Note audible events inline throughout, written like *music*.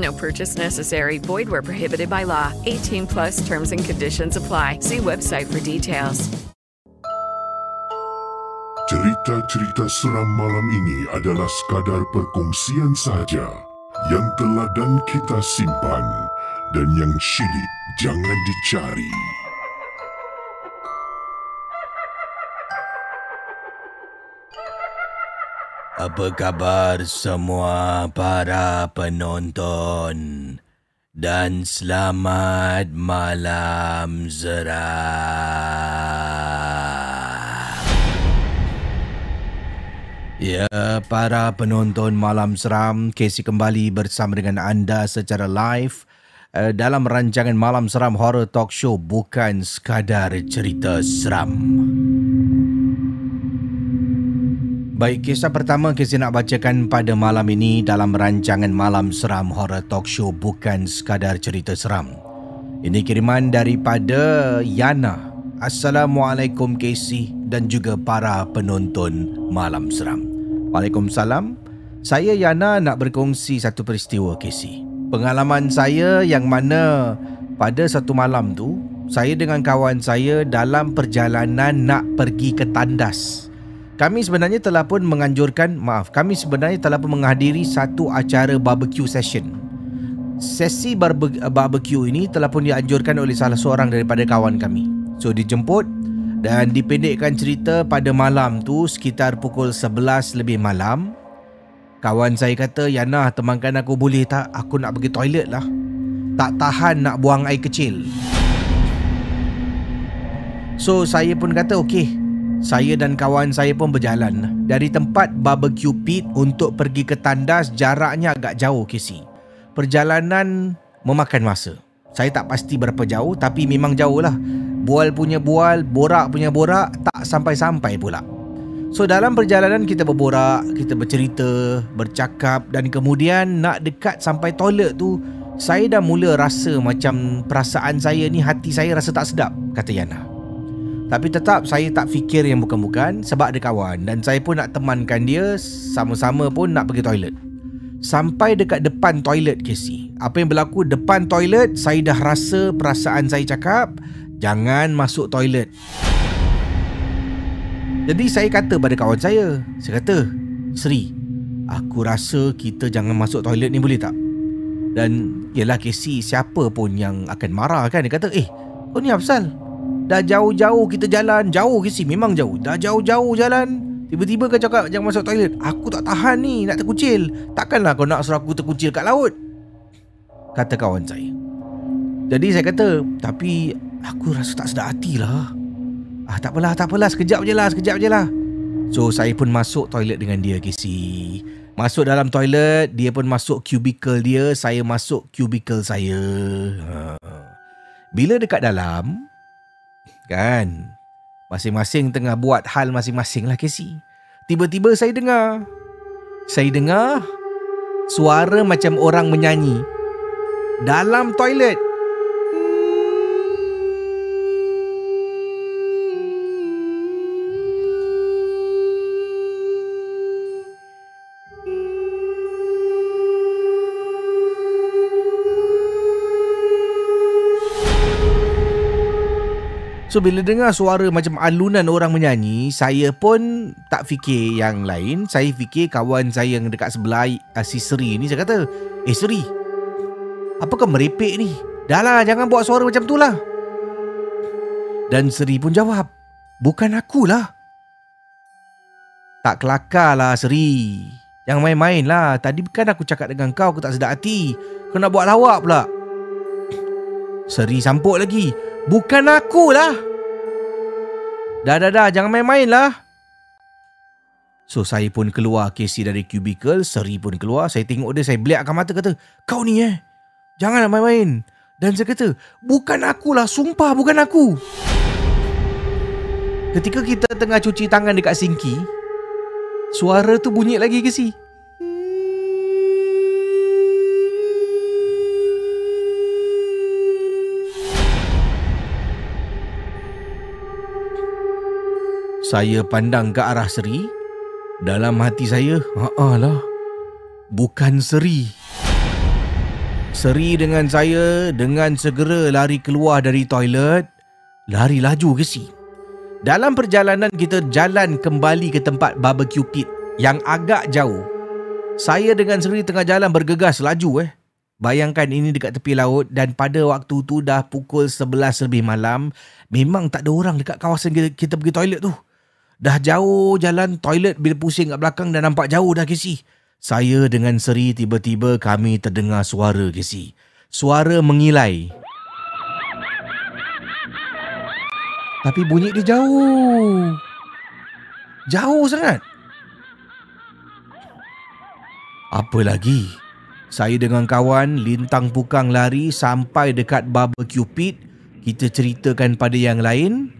No purchase necessary. Void where prohibited by law. 18 plus terms and conditions apply. See website for details. Cerita-cerita seram malam ini adalah sekadar perkongsian sahaja yang telah dan kita simpan dan yang syilid jangan dicari. Apa khabar semua para penonton? Dan selamat malam seram. Ya, para penonton malam seram, Casey kembali bersama dengan anda secara live uh, dalam rancangan Malam Seram Horror Talk Show bukan sekadar cerita seram. Baik, kisah pertama Casey nak bacakan pada malam ini dalam rancangan Malam Seram Horror Talk Show bukan sekadar cerita seram. Ini kiriman daripada Yana. Assalamualaikum Casey dan juga para penonton Malam Seram. Waalaikumsalam. Saya Yana nak berkongsi satu peristiwa Casey. Pengalaman saya yang mana pada satu malam tu saya dengan kawan saya dalam perjalanan nak pergi ke tandas. Kami sebenarnya telah pun menganjurkan, maaf, kami sebenarnya telah pun menghadiri satu acara barbecue session. Sesi barbe- barbecue ini telah pun dianjurkan oleh salah seorang daripada kawan kami. So dijemput dan dipendekkan cerita pada malam tu sekitar pukul 11 lebih malam. Kawan saya kata, Yana temankan aku boleh tak? Aku nak pergi toilet lah. Tak tahan nak buang air kecil. So saya pun kata okey. Saya dan kawan saya pun berjalan dari tempat barbecue pit untuk pergi ke tandas jaraknya agak jauh KC. Perjalanan memakan masa. Saya tak pasti berapa jauh tapi memang jauh lah. Bual punya bual, borak punya borak, tak sampai-sampai pula. So dalam perjalanan kita berborak, kita bercerita, bercakap dan kemudian nak dekat sampai toilet tu, saya dah mula rasa macam perasaan saya ni hati saya rasa tak sedap, kata Yana. Tapi tetap saya tak fikir yang bukan-bukan sebab ada kawan dan saya pun nak temankan dia sama-sama pun nak pergi toilet. Sampai dekat depan toilet Casey. Apa yang berlaku depan toilet saya dah rasa perasaan saya cakap jangan masuk toilet. Jadi saya kata pada kawan saya, saya kata, "Sri, aku rasa kita jangan masuk toilet ni boleh tak?" Dan yelah Casey siapa pun yang akan marah kan dia kata, "Eh, kau ni apa pasal? Dah jauh-jauh kita jalan. Jauh ke si Memang jauh. Dah jauh-jauh jalan Tiba-tiba kau cakap Jangan masuk toilet. Aku tak tahan ni Nak terkucil. Takkanlah kau nak suruh aku terkucil kat laut. Kata kawan saya. Jadi saya kata Tapi Aku rasa tak sedar hati lah. Ah tak apalah tak apalah. Sekejap je lah Sekejap je lah. So saya pun masuk toilet dengan dia Casey Masuk dalam toilet Dia pun masuk cubicle dia Saya masuk cubicle saya. Ha. Bila dekat dalam Kan? Masing-masing tengah buat hal masing-masing lah Casey. Tiba-tiba saya dengar. Saya dengar Suara macam orang menyanyi. Dalam toilet So bila dengar suara macam alunan orang menyanyi Saya pun tak fikir yang lain Saya fikir kawan saya yang dekat sebelah uh, si Seri ni Saya kata Eh Seri Apa kau merepek ni? Dah lah jangan buat suara macam tu lah Dan Seri pun jawab Bukan akulah. Tak kelakar lah Seri. Jangan main-main lah. Tadi kan aku cakap dengan kau aku tak sedap hati. Kau nak buat lawak pula. Seri sampuk lagi. Bukan akulah. Dah dah dah jangan main-main lah. So saya pun keluar Casey dari cubicle. Seri pun keluar. Saya tengok dia. Saya beliakkan mata kata. Kau ni eh. Jangan nak main-main. Dan saya kata. Bukan akulah. Sumpah bukan aku. Ketika kita tengah cuci tangan dekat sinki. Suara tu bunyi lagi ke si? Saya pandang ke arah Seri. Dalam hati saya, haa lah. Bukan Seri. Seri dengan saya dengan segera lari keluar dari toilet. Lari laju ke si? Dalam perjalanan kita jalan kembali ke tempat barbecue pit yang agak jauh. Saya dengan Seri tengah jalan bergegas laju eh. Bayangkan ini dekat tepi laut dan pada waktu tu dah pukul 11 lebih malam. Memang tak ada orang dekat kawasan kita, kita pergi toilet tu. Dah jauh jalan toilet bila pusing kat belakang dah nampak jauh dah Casey. Saya dengan Seri tiba-tiba kami terdengar suara Casey. Suara mengilai. Tapi bunyi dia jauh. Jauh sangat. Apa lagi? Saya dengan kawan lintang pukang lari sampai dekat barbecue pit. Kita ceritakan pada yang lain.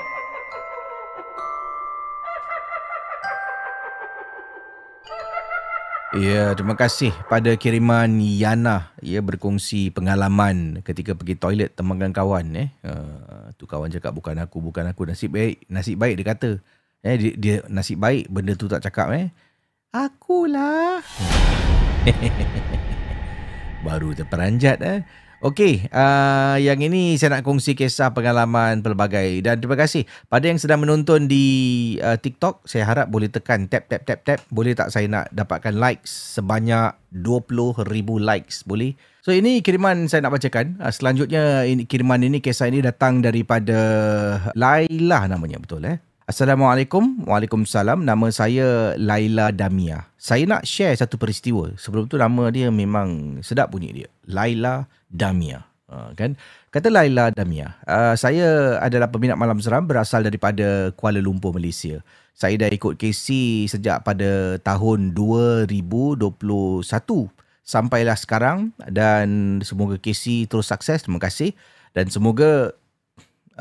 Ya, terima kasih pada kiriman Yana. Ia berkongsi pengalaman ketika pergi toilet temankan kawan. Eh. Uh, tu kawan cakap bukan aku, bukan aku. Nasib baik, nasib baik dia kata. Eh, dia, dia nasib baik benda tu tak cakap. Eh. Akulah. *laughs* Baru terperanjat. Eh. Okey, uh, yang ini saya nak kongsi kisah pengalaman pelbagai dan terima kasih pada yang sedang menonton di uh, TikTok. Saya harap boleh tekan tap tap tap tap. Boleh tak saya nak dapatkan likes sebanyak 20,000 likes? Boleh? So ini kiriman saya nak bacakan. Uh, selanjutnya ini kiriman ini kisah ini datang daripada Laila namanya betul eh? Assalamualaikum. Waalaikumsalam. Nama saya Laila Damia. Saya nak share satu peristiwa. Sebelum tu nama dia memang sedap bunyi dia. Laila Damia. Uh, kan? Kata Laila Damia, uh, saya adalah peminat malam seram berasal daripada Kuala Lumpur, Malaysia. Saya dah ikut KC sejak pada tahun 2021 sampailah sekarang dan semoga KC terus sukses. Terima kasih dan semoga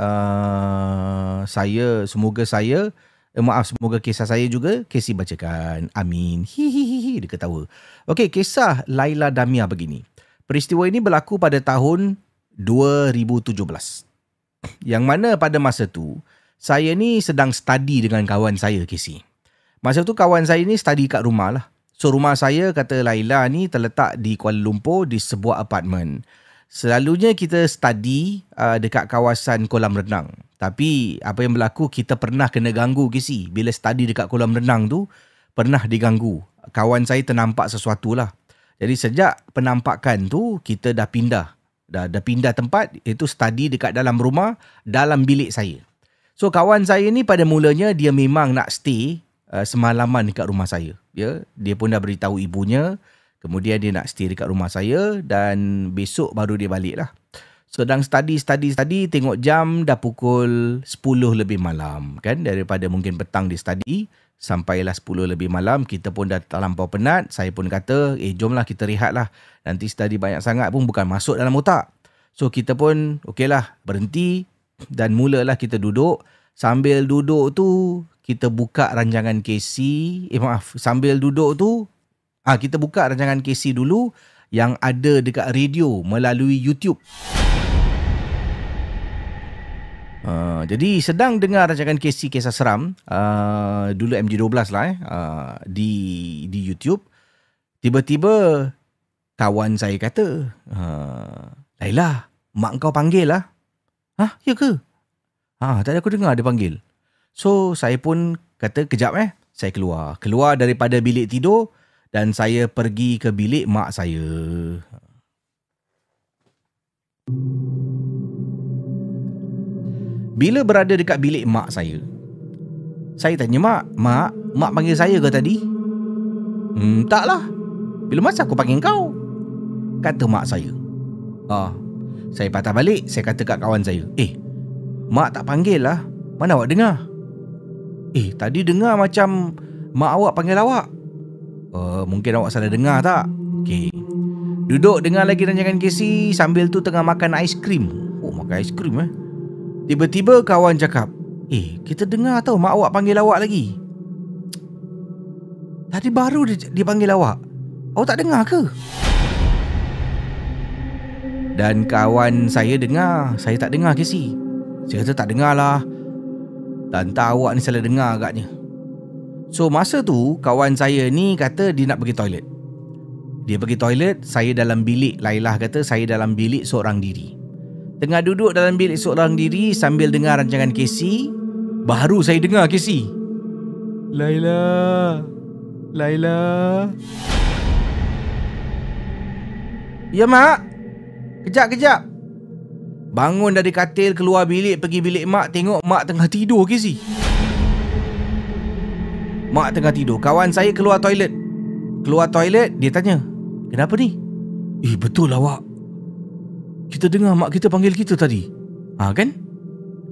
uh, saya semoga saya eh, maaf semoga kisah saya juga KC bacakan. Amin. Hihihi dia ketawa. Okey, kisah Laila Damia begini. Peristiwa ini berlaku pada tahun 2017. Yang mana pada masa tu, saya ni sedang study dengan kawan saya, Casey. Masa tu kawan saya ni study kat rumah lah. So rumah saya kata Laila ni terletak di Kuala Lumpur di sebuah apartmen. Selalunya kita study uh, dekat kawasan kolam renang. Tapi apa yang berlaku kita pernah kena ganggu Casey. Bila study dekat kolam renang tu pernah diganggu. Kawan saya ternampak sesuatu lah. Jadi sejak penampakan tu kita dah pindah. Dah, dah pindah tempat itu study dekat dalam rumah dalam bilik saya. So kawan saya ni pada mulanya dia memang nak stay uh, semalaman dekat rumah saya. Ya, dia pun dah beritahu ibunya. Kemudian dia nak stay dekat rumah saya dan besok baru dia balik lah. Sedang study, study, study, tengok jam dah pukul 10 lebih malam kan. Daripada mungkin petang dia study, Sampailah 10 lebih malam, kita pun dah terlampau penat. Saya pun kata, eh jomlah kita rehat lah. Nanti study banyak sangat pun bukan masuk dalam otak. So kita pun, okeylah, berhenti dan mulalah kita duduk. Sambil duduk tu, kita buka rancangan KC. Eh maaf, sambil duduk tu, ah kita buka rancangan KC dulu yang ada dekat radio melalui YouTube. Uh, jadi sedang dengar rancangan KC Kisah Seram uh, dulu MG12 lah eh uh, di di YouTube tiba-tiba kawan saya kata uh, Laila mak kau panggil lah Hah ya ke Ha, tadi aku dengar dia panggil. So, saya pun kata, kejap eh. Saya keluar. Keluar daripada bilik tidur dan saya pergi ke bilik mak saya. Bila berada dekat bilik mak saya, saya tanya mak, mak, mak panggil saya ke tadi? Hmm, taklah. Bila masa aku panggil kau? Kata mak saya. Ah, saya patah balik, saya kata kat kawan saya, eh, mak tak panggil lah. Mana awak dengar? Eh, tadi dengar macam mak awak panggil awak. Uh, mungkin awak salah dengar tak? Okey. Duduk dengar lagi rancangan Casey sambil tu tengah makan aiskrim. Oh, makan aiskrim eh. Tiba-tiba kawan cakap, Eh, kita dengar tau mak awak panggil awak lagi. Tadi baru dia, dia panggil awak. Awak tak dengar ke? Dan kawan saya dengar, saya tak dengar Casey. Saya kata tak dengar lah. Dan tak awak ni salah dengar agaknya. So masa tu kawan saya ni kata dia nak pergi toilet. Dia pergi toilet, saya dalam bilik. Lailah kata saya dalam bilik seorang diri. Tengah duduk dalam bilik seorang diri sambil dengar rancangan Casey, Baru saya dengar Casey. Laila. Laila. Ya mak. Kejap kejap. Bangun dari katil keluar bilik pergi bilik mak tengok mak tengah tidur Casey. Mak tengah tidur. Kawan saya keluar toilet. Keluar toilet dia tanya. Kenapa ni? Eh betul lah awak. Kita dengar mak kita panggil kita tadi. Ha kan?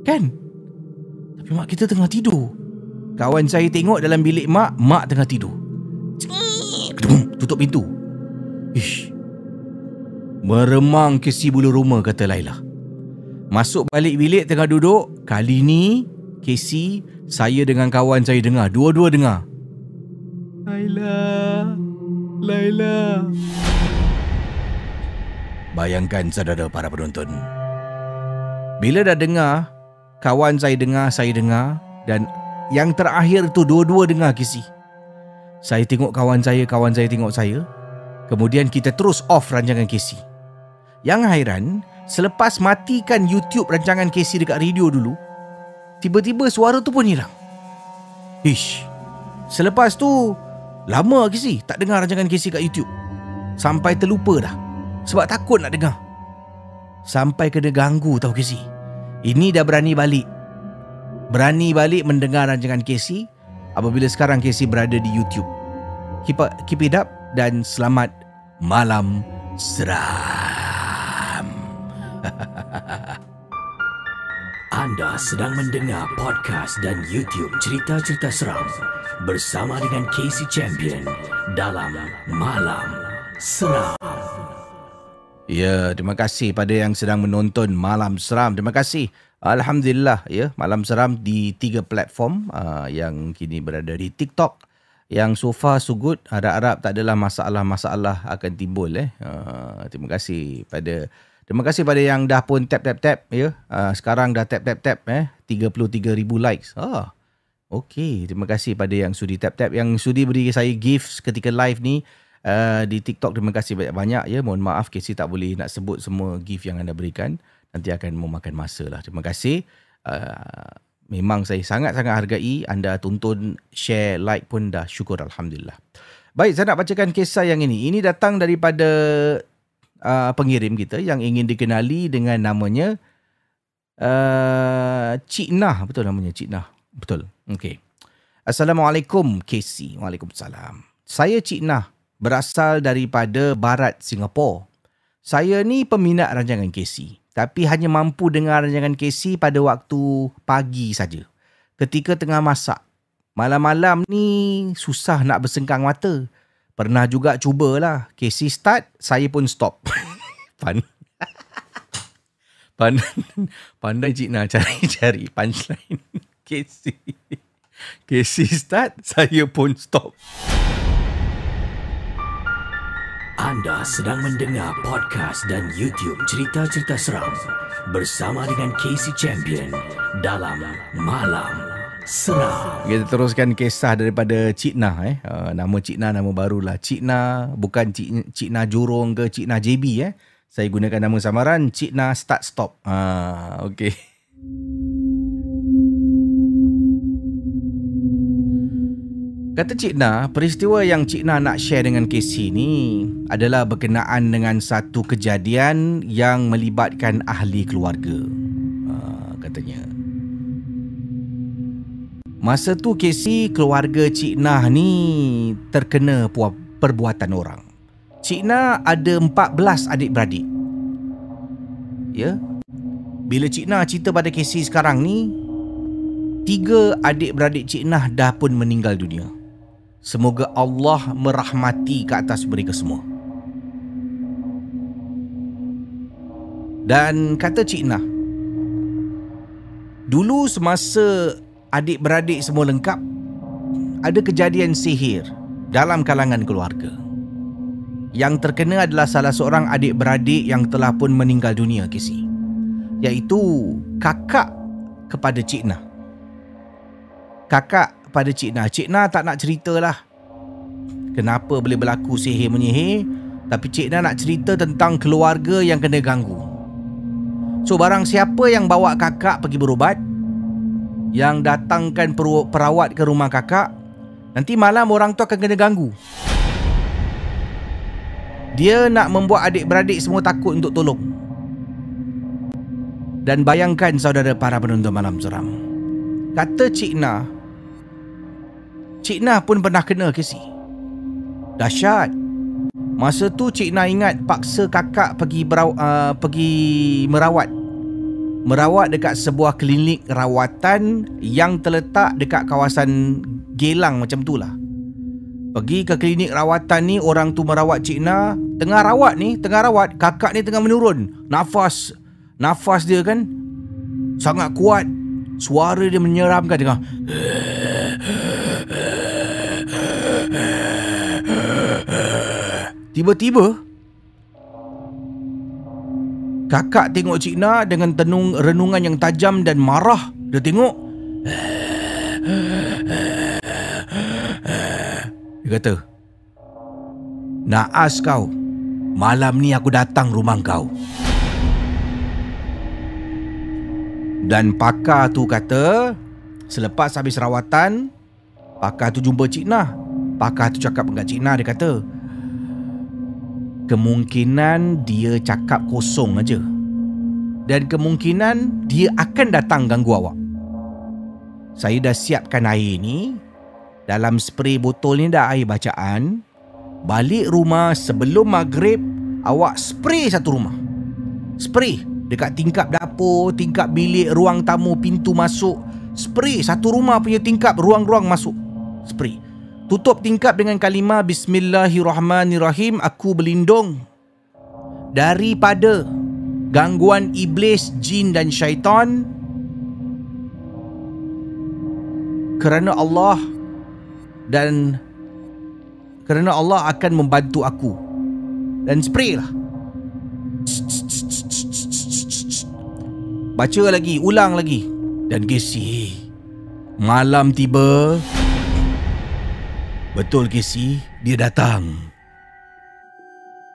Kan? Tapi mak kita tengah tidur. Kawan saya tengok dalam bilik mak, mak tengah tidur. Tutup pintu. Ish. Meremang kesi bulu rumah, kata Laila. Masuk balik bilik tengah duduk. Kali ni, Casey, saya dengan kawan saya dengar. Dua-dua dengar. Laila. Laila. Bayangkan saudara para penonton. Bila dah dengar, Kawan saya dengar, saya dengar dan yang terakhir tu dua-dua dengar kisi. Saya tengok kawan saya, kawan saya tengok saya. Kemudian kita terus off rancangan kisi. Yang hairan, selepas matikan YouTube rancangan kisi dekat radio dulu, tiba-tiba suara tu pun hilang. Ish. Selepas tu, lama kisi tak dengar rancangan kisi kat YouTube. Sampai terlupa dah. Sebab takut nak dengar. Sampai kena ganggu tau kisi. Ini dah berani balik. Berani balik mendengar rancangan Casey apabila sekarang Casey berada di YouTube. Keep, keep it up dan selamat malam seram. *laughs* Anda sedang mendengar podcast dan YouTube cerita-cerita seram bersama dengan Casey Champion dalam Malam Seram. Ya, terima kasih pada yang sedang menonton Malam Seram. Terima kasih. Alhamdulillah ya, Malam Seram di tiga platform uh, yang kini berada di TikTok. Yang so far so good. Harap-harap tak adalah masalah-masalah akan timbul eh. Uh, terima kasih pada Terima kasih pada yang dah pun tap tap tap ya. Uh, sekarang dah tap tap tap eh 33,000 likes. Ah. Okey, terima kasih pada yang sudi tap tap yang sudi beri saya gifts ketika live ni. Uh, di TikTok terima kasih banyak-banyak ya. Mohon maaf Casey tak boleh nak sebut semua gift yang anda berikan. Nanti akan memakan masa lah. Terima kasih. Uh, memang saya sangat-sangat hargai anda tonton, share, like pun dah syukur Alhamdulillah. Baik, saya nak bacakan kisah yang ini. Ini datang daripada uh, pengirim kita yang ingin dikenali dengan namanya uh, Cik Nah. Betul namanya Cik Nah. Betul. Okay. Assalamualaikum Casey. Waalaikumsalam. Saya Cik Nah berasal daripada barat Singapura. Saya ni peminat rancangan KC, tapi hanya mampu dengar rancangan KC pada waktu pagi saja. Ketika tengah masak. Malam-malam ni susah nak bersengkang mata. Pernah juga cubalah. KC start, saya pun stop. *laughs* Fun. Pandai, Cik nak cari-cari *laughs* punchline. *laughs* KC. KC start, saya pun stop. Anda sedang mendengar podcast dan YouTube cerita-cerita seram bersama dengan Casey Champion dalam Malam Seram. Kita teruskan kisah daripada Cik Nah. Eh. Uh, nama Cik Nah, nama barulah. Cik Nah, bukan Cik, Cik Nah Jurong ke Cik Nah JB. Eh. Saya gunakan nama samaran Cik Nah Start Stop. Ah, uh, okay. Kata Cik Nah, peristiwa yang Cik Nah nak share dengan Casey ni adalah berkenaan dengan satu kejadian yang melibatkan ahli keluarga. Uh, katanya. Masa tu Casey keluarga Cik Nah ni terkena perbuatan orang. Cik Nah ada 14 adik-beradik. Ya. Bila Cik Nah cerita pada Casey sekarang ni, tiga adik-beradik Cik Nah dah pun meninggal dunia. Semoga Allah merahmati ke atas mereka semua. Dan kata Cik Nah, dulu semasa adik-beradik semua lengkap, ada kejadian sihir dalam kalangan keluarga. Yang terkena adalah salah seorang adik-beradik yang telah pun meninggal dunia, Kisi. Iaitu kakak kepada Cik Nah. Kakak pada Cik Nah. Cik Nah tak nak ceritalah kenapa boleh berlaku sihir menyihir. Tapi Cik Nah nak cerita tentang keluarga yang kena ganggu. So barang siapa yang bawa kakak pergi berubat, yang datangkan perawat ke rumah kakak, nanti malam orang tu akan kena ganggu. Dia nak membuat adik-beradik semua takut untuk tolong. Dan bayangkan saudara para penonton malam seram. Kata Cik Na, Cik Na pun pernah kena kesi. Dahsyat. Masa tu Cik Na ingat paksa kakak pergi beraw, uh, pergi merawat merawat dekat sebuah klinik rawatan yang terletak dekat kawasan Gelang macam tu lah. Pergi ke klinik rawatan ni orang tu merawat Cik Na Tengah rawat ni Tengah rawat Kakak ni tengah menurun. Nafas Nafas dia kan Sangat kuat. Suara dia menyeramkan tengah. Tiba-tiba Kakak tengok Cik Na dengan tenung renungan yang tajam dan marah. Dia tengok. Dia kata, Naas kau, malam ni aku datang rumah kau. Dan pakar tu kata, selepas habis rawatan, pakar tu jumpa Cik Na. Pakar tu cakap dengan Cik Na, dia kata, kemungkinan dia cakap kosong aja. Dan kemungkinan dia akan datang ganggu awak. Saya dah siapkan air ni. Dalam spray botol ni dah air bacaan. Balik rumah sebelum maghrib, awak spray satu rumah. Spray dekat tingkap dapur, tingkap bilik, ruang tamu, pintu masuk. Spray satu rumah punya tingkap, ruang-ruang masuk. Spray. Tutup tingkap dengan kalimah Bismillahirrahmanirrahim Aku berlindung Daripada Gangguan iblis, jin dan syaitan Kerana Allah Dan Kerana Allah akan membantu aku. Dan spray lah. Baca lagi, ulang lagi. Dan gesi Malam tiba Betul Casey, dia datang.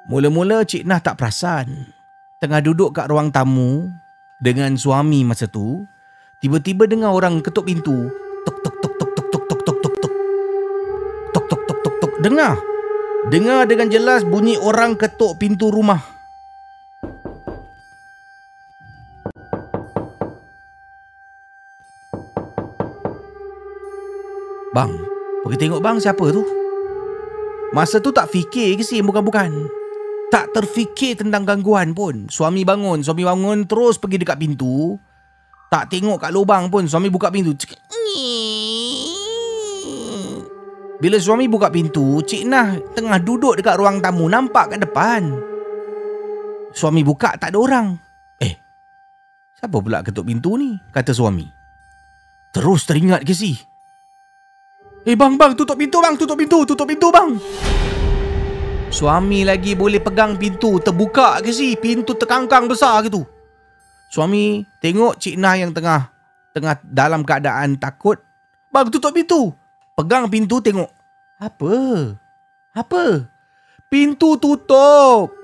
Mula-mula Cik Nah tak perasan. Tengah duduk kat ruang tamu dengan suami masa tu, tiba-tiba dengar orang ketuk pintu. Tok tok tok tok tok tok tok tok tok tok. Tok tok tok tok tok. Dengar. Dengar dengan jelas bunyi orang ketuk pintu rumah. Bang, Pergi tengok bang siapa tu? Masa tu tak fikir ke sih? Bukan-bukan Tak terfikir tentang gangguan pun. Suami bangun Suami bangun terus pergi dekat pintu. Tak tengok kat lubang pun Suami buka pintu Bila suami buka pintu Cik Nah tengah duduk dekat ruang tamu Nampak kat depan. Suami buka tak ada orang. Eh Siapa pula ketuk pintu ni? Kata suami. Terus teringat ke sih Eh bang bang tutup pintu bang tutup pintu tutup pintu bang. Suami lagi boleh pegang pintu terbuka ke si? Pintu terkangkang besar gitu Suami tengok Cik Nah yang tengah tengah dalam keadaan takut. Bang tutup pintu. Pegang pintu tengok. Apa? Apa? Pintu tutup.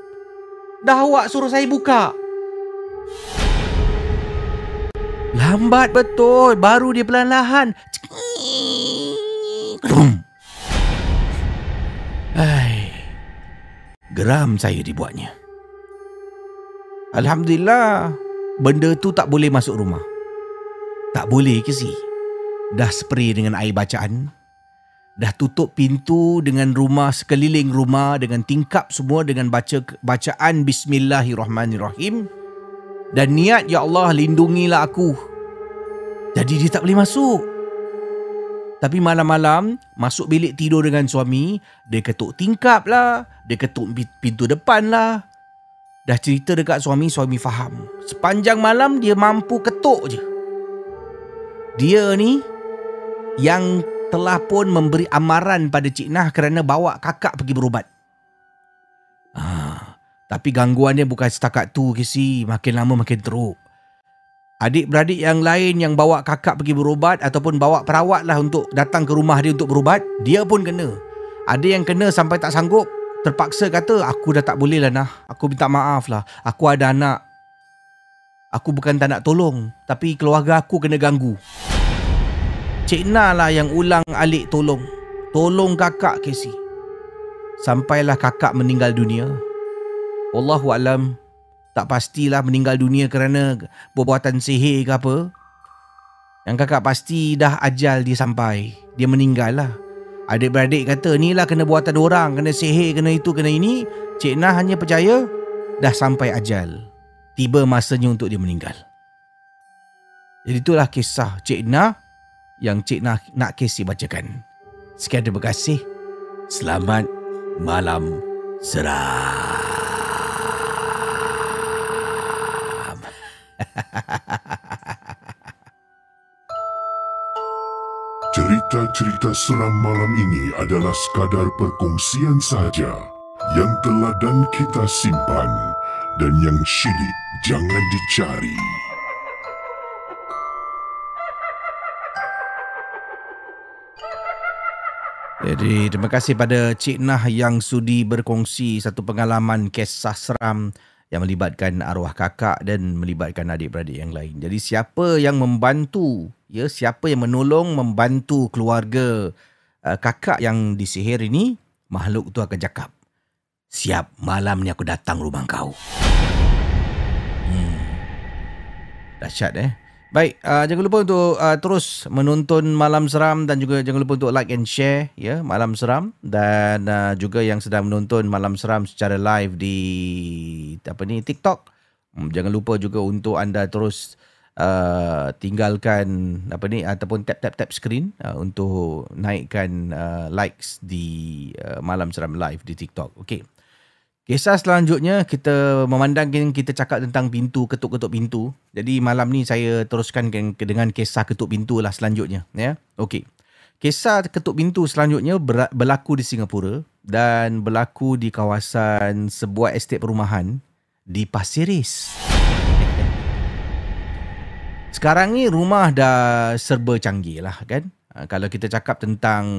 Dah awak suruh saya buka. Lambat betul. Baru dia Hai. Geram saya dibuatnya. Alhamdulillah, benda tu tak boleh masuk rumah. Tak boleh ke si? Dah spray dengan air bacaan. Dah tutup pintu dengan rumah sekeliling rumah dengan tingkap semua dengan baca bacaan bismillahirrahmanirrahim. Dan niat ya Allah lindungilah aku. Jadi dia tak boleh masuk. Tapi malam-malam masuk bilik tidur dengan suami, dia ketuk tingkap lah, dia ketuk pintu depan lah. Dah cerita dekat suami, suami faham. Sepanjang malam dia mampu ketuk je. Dia ni yang telah pun memberi amaran pada Cik Nah kerana bawa kakak pergi berubat. Ah, tapi gangguan dia bukan setakat tu, Kisi. Makin lama makin teruk adik-beradik yang lain yang bawa kakak pergi berubat ataupun bawa perawat lah untuk datang ke rumah dia untuk berubat, dia pun kena. Ada yang kena sampai tak sanggup, terpaksa kata, aku dah tak boleh lah nah. Aku minta maaf lah. Aku ada anak. Aku bukan tak nak tolong, tapi keluarga aku kena ganggu. Cik Na lah yang ulang alik tolong. Tolong kakak Casey. Sampailah kakak meninggal dunia. Allahualam. alam tak pastilah meninggal dunia kerana perbuatan sihir ke apa. Yang kakak pasti dah ajal dia sampai. Dia meninggal lah. Adik-beradik kata ni lah kena buatan orang, kena sihir, kena itu, kena ini. Cik Nah hanya percaya dah sampai ajal. Tiba masanya untuk dia meninggal. Jadi itulah kisah Cik Nah yang Cik Nah nak kesi bacakan. Sekian terima kasih. Selamat malam seram. *laughs* Cerita-cerita seram malam ini adalah sekadar perkongsian sahaja yang telah dan kita simpan dan yang syilid jangan dicari. Jadi terima kasih pada Cik Nah yang sudi berkongsi satu pengalaman kisah seram yang melibatkan arwah kakak dan melibatkan adik-beradik yang lain. Jadi siapa yang membantu, ya siapa yang menolong membantu keluarga uh, kakak yang disihir ini, makhluk tu akan cakap, "Siap, malam ni aku datang rumah kau." Hmm. Dahsyat eh. Baik, uh, jangan lupa untuk uh, terus menonton Malam Seram dan juga jangan lupa untuk like and share ya Malam Seram dan uh, juga yang sedang menonton Malam Seram secara live di apa ni TikTok. Um, jangan lupa juga untuk anda terus uh, tinggalkan apa ni ataupun tap tap tap screen uh, untuk naikkan uh, likes di uh, Malam Seram live di TikTok. Okey. Kisah selanjutnya kita memandangkan kita cakap tentang pintu ketuk-ketuk pintu. Jadi malam ni saya teruskan dengan kisah ketuk pintu lah selanjutnya ya. Okey. Kisah ketuk pintu selanjutnya berlaku di Singapura dan berlaku di kawasan sebuah estet perumahan di Pasiris. Sekarang ni rumah dah serba canggih lah kan. Ah, kalau kita cakap tentang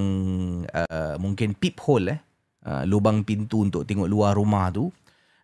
uh, mungkin peephole eh uh, lubang pintu untuk tengok luar rumah tu.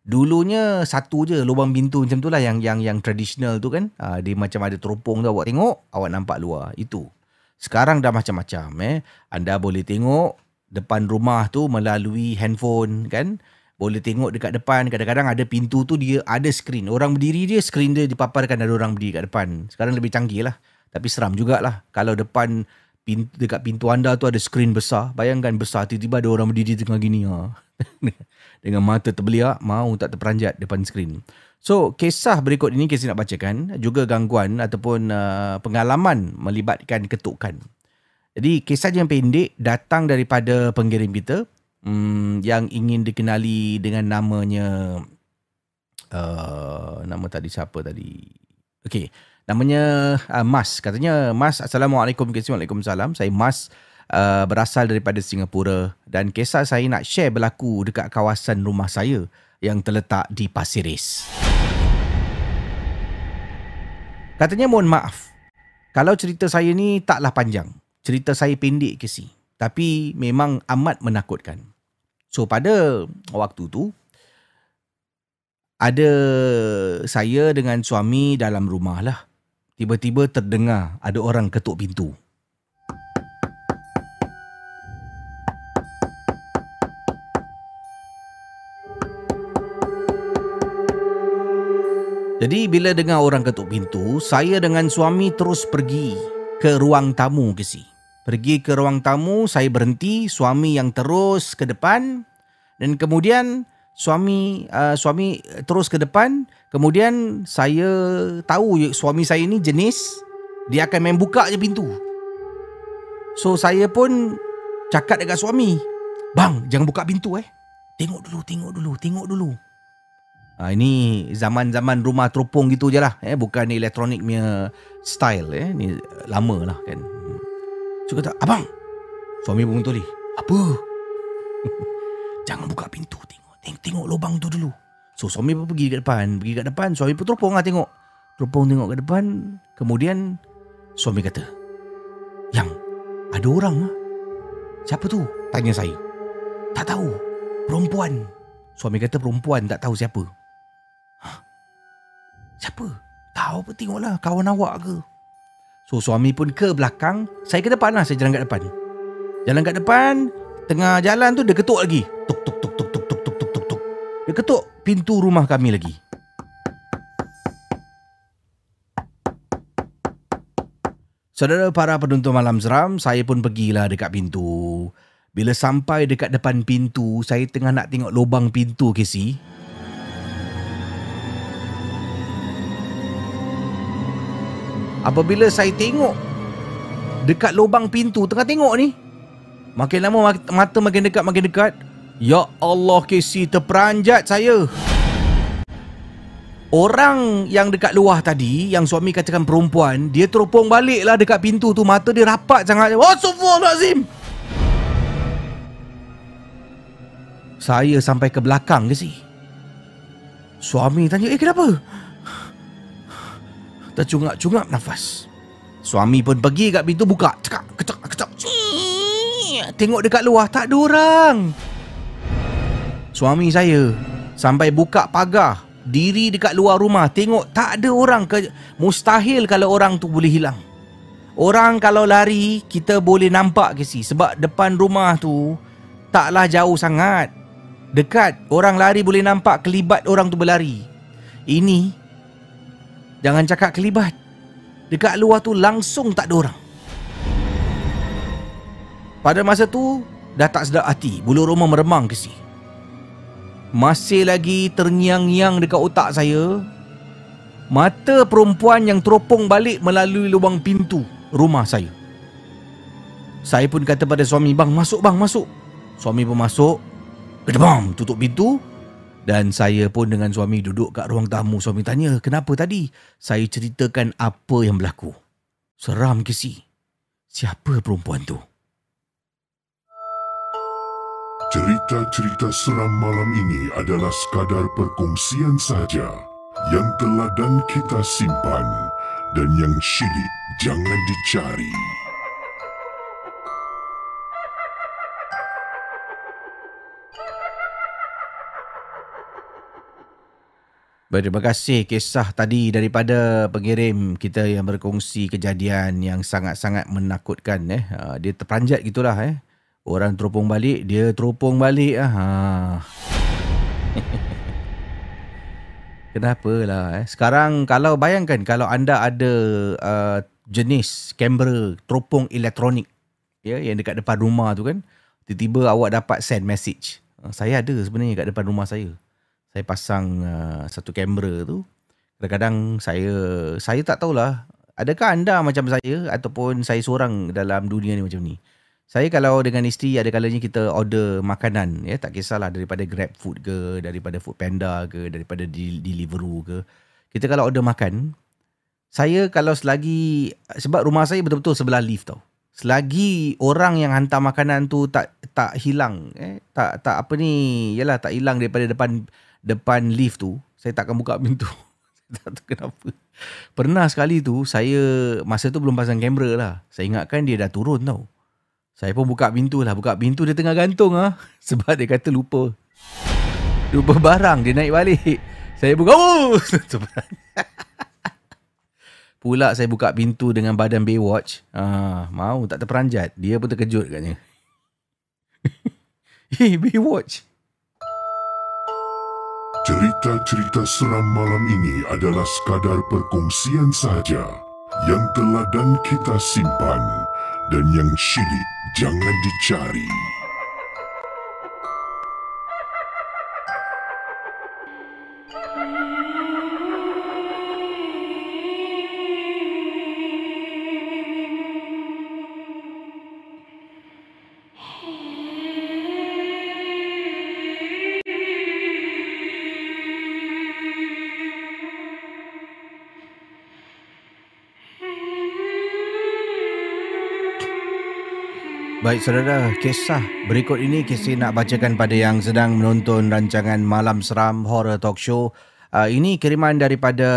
Dulunya satu je lubang pintu macam tu lah yang yang yang tradisional tu kan. Uh, dia macam ada teropong tu awak tengok awak nampak luar. Itu. Sekarang dah macam-macam eh. Anda boleh tengok depan rumah tu melalui handphone kan. Boleh tengok dekat depan. Kadang-kadang ada pintu tu dia ada skrin orang berdiri dia skrin dia dipaparkan ada orang berdiri kat depan. Sekarang lebih canggih lah. Tapi seram jugalah. Kalau depan pintu, dekat pintu anda tu ada skrin besar. Bayangkan besar tiba-tiba ada orang berdiri tengah gini. Ha. *laughs* Dengan mata terbeliak, mau tak terperanjat depan skrin. So, kisah berikut ini kisah nak bacakan. Juga gangguan ataupun uh, pengalaman melibatkan ketukan. Jadi, kisah yang pendek datang daripada pengirim kita um, yang ingin dikenali dengan namanya... Uh, nama tadi siapa tadi? Okay namanya uh, Mas. Katanya Mas Assalamualaikum. Waalaikumsalam saya Mas uh, berasal daripada Singapura. Dan kisah saya nak share berlaku dekat kawasan rumah saya yang terletak di Pasiris katanya mohon maaf. Kalau cerita saya ni taklah panjang. Cerita saya pendek ke si. Tapi memang amat menakutkan. So pada waktu tu ada saya dengan suami dalam rumah lah tiba-tiba terdengar ada orang ketuk pintu. Jadi bila dengar orang ketuk pintu, saya dengan suami terus pergi ke ruang tamu ke si. Pergi ke ruang tamu, saya berhenti, suami yang terus ke depan dan kemudian suami uh, suami terus ke depan, kemudian saya tahu suami saya ni jenis dia akan main buka je pintu. So saya pun cakap dekat suami, "Bang, jangan buka pintu eh. Tengok dulu, tengok dulu, tengok dulu." Ha, ini zaman-zaman rumah teropong gitu je lah. Eh, bukan elektronik punya style. Eh. Ni lama lah kan. So kata, abang. Suami pun tuli. Apa? *laughs* Jangan buka pintu. Teng tengok lubang tu dulu. So suami pun pergi ke depan, pergi ke depan, suami pun teropong lah tengok. Teropong tengok ke depan, kemudian suami kata, "Yang ada orang ah." Siapa tu? Tanya saya. Tak tahu. Perempuan. Suami kata perempuan tak tahu siapa. Hah? Siapa? Tahu apa tengoklah kawan awak ke. So suami pun ke belakang. Saya ke depan lah. Saya jalan kat depan. Jalan kat depan. Tengah jalan tu dia ketuk lagi. Tuk tuk tuk tuk. Dia ketuk pintu rumah kami lagi. Saudara para penonton malam seram, saya pun pergilah dekat pintu. Bila sampai dekat depan pintu, saya tengah nak tengok lubang pintu, Casey. Apabila saya tengok dekat lubang pintu tengah tengok ni, makin lama mata makin dekat makin dekat. Ya Allah Casey terperanjat saya. Orang yang dekat luar tadi Yang suami katakan perempuan Dia teropong balik lah dekat pintu tu Mata dia rapat sangat Oh Azim. Saya sampai ke belakang ke si Suami tanya Eh kenapa tercungap-cungap nafas. Suami pun pergi kat pintu buka. Cekak, kecak, kecak. Tengok dekat luar tak ada orang. Suami saya sampai buka pagar, diri dekat luar rumah, tengok tak ada orang. Mustahil kalau orang tu boleh hilang. Orang kalau lari, kita boleh nampak ke si sebab depan rumah tu taklah jauh sangat. Dekat, orang lari boleh nampak kelibat orang tu berlari. Ini Jangan cakap kelibat. Dekat luar tu langsung tak ada orang. Pada masa tu, dah tak sedap hati. Bulu rumah meremang ke si. Masih lagi terngiang-ngiang dekat otak saya. Mata perempuan yang teropong balik melalui lubang pintu rumah saya. Saya pun kata pada suami, bang masuk bang masuk. Suami pun masuk. Kedebam tutup pintu. Dan saya pun dengan suami duduk kat ruang tamu. Suami tanya, kenapa tadi? Saya ceritakan apa yang berlaku. Seram ke si? Siapa perempuan tu? Cerita-cerita seram malam ini adalah sekadar perkongsian saja yang telah dan kita simpan dan yang syilid jangan dicari. Baik, terima kasih kisah tadi daripada pengirim kita yang berkongsi kejadian yang sangat-sangat menakutkan. Eh. Ha, dia terperanjat gitulah. Eh. Orang teropong balik, dia teropong balik. Ah. Ha. *laughs* Kenapa lah. Eh. Sekarang kalau bayangkan kalau anda ada uh, jenis kamera teropong elektronik ya, yang dekat depan rumah tu kan, tiba-tiba awak dapat send message. Uh, saya ada sebenarnya kat depan rumah saya saya pasang uh, satu kamera tu kadang-kadang saya saya tak tahulah adakah anda macam saya ataupun saya seorang dalam dunia ni macam ni saya kalau dengan isteri ada kalanya kita order makanan ya tak kisahlah daripada Grab Food ke daripada Food Panda ke daripada Deliveroo ke kita kalau order makan saya kalau selagi sebab rumah saya betul-betul sebelah lift tau selagi orang yang hantar makanan tu tak tak hilang eh tak tak apa ni yalah tak hilang daripada depan depan lift tu, saya takkan buka pintu. *laughs* tak tahu kenapa. Pernah sekali tu, saya masa tu belum pasang kamera lah. Saya ingatkan dia dah turun tau. Saya pun buka pintu lah. Buka pintu dia tengah gantung ah *laughs* Sebab dia kata lupa. Lupa barang, dia naik balik. Saya buka, oh! *laughs* *laughs* Pula saya buka pintu dengan badan Baywatch. Ah, mau tak terperanjat. Dia pun terkejut katnya. hey, Baywatch. Cerita-cerita seram malam ini adalah sekadar perkongsian sahaja yang telah dan kita simpan dan yang syilid jangan dicari. Baik saudara, kisah berikut ini Kesi nak bacakan pada yang sedang menonton rancangan Malam Seram Horror Talk Show. Uh, ini kiriman daripada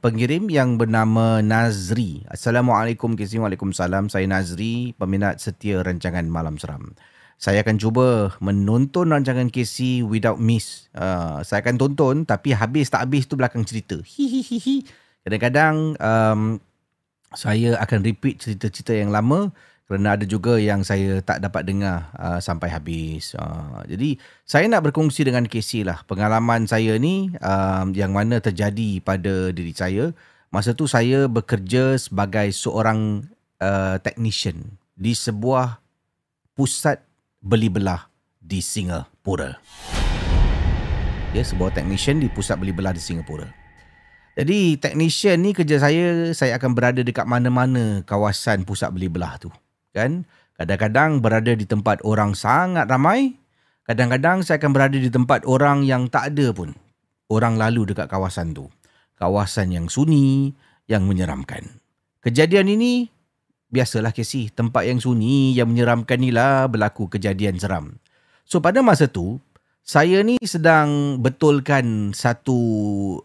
pengirim yang bernama Nazri. Assalamualaikum Kesi, Waalaikumsalam. Saya Nazri, peminat setia rancangan Malam Seram. Saya akan cuba menonton rancangan Kesi without miss. Uh, saya akan tonton tapi habis tak habis tu belakang cerita. Hihihihi. Kadang-kadang um, saya akan repeat cerita-cerita yang lama kerana ada juga yang saya tak dapat dengar uh, sampai habis. Uh, jadi saya nak berkongsi dengan Casey lah pengalaman saya ni uh, yang mana terjadi pada diri saya. Masa tu saya bekerja sebagai seorang uh, technician di sebuah pusat beli belah di Singapura. Ya, sebuah technician di pusat beli belah di Singapura. Jadi technician ni kerja saya, saya akan berada dekat mana-mana kawasan pusat beli belah tu kan? Kadang-kadang berada di tempat orang sangat ramai kadang-kadang saya akan berada di tempat orang yang tak ada pun. Orang lalu dekat kawasan tu. Kawasan yang sunyi yang menyeramkan. Kejadian ini biasalah Casey tempat yang sunyi yang menyeramkan ni lah berlaku kejadian seram. So pada masa tu saya ni sedang betulkan satu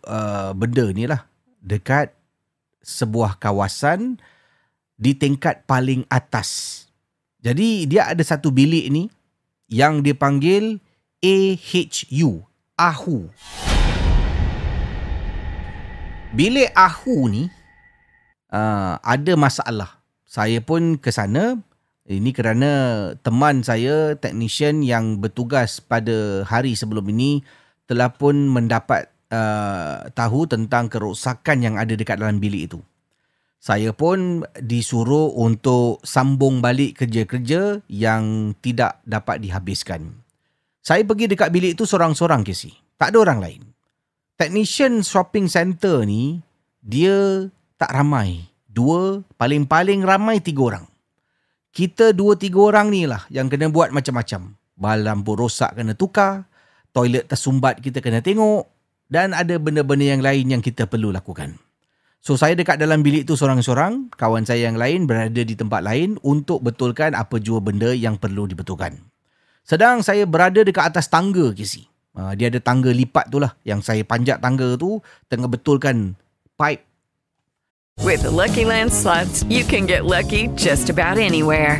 uh, benda ni lah dekat sebuah kawasan di tingkat paling atas. Jadi dia ada satu bilik ni yang dipanggil AHU, AHU. Bilik AHU ni uh, ada masalah. Saya pun ke sana ini kerana teman saya technician yang bertugas pada hari sebelum ini telah pun mendapat uh, tahu tentang kerosakan yang ada dekat dalam bilik itu saya pun disuruh untuk sambung balik kerja-kerja yang tidak dapat dihabiskan. Saya pergi dekat bilik itu seorang-seorang Casey. Tak ada orang lain. Technician shopping center ni, dia tak ramai. Dua, paling-paling ramai tiga orang. Kita dua tiga orang ni lah yang kena buat macam-macam. Lampu rosak kena tukar, toilet tersumbat kita kena tengok dan ada benda-benda yang lain yang kita perlu lakukan. So saya dekat dalam bilik tu seorang-seorang, kawan saya yang lain berada di tempat lain untuk betulkan apa jua benda yang perlu dibetulkan. Sedang saya berada dekat atas tangga Casey. Uh, dia ada tangga lipat tu lah yang saya panjat tangga tu tengah betulkan pipe. With the Lucky Land slots, you can get lucky just about anywhere.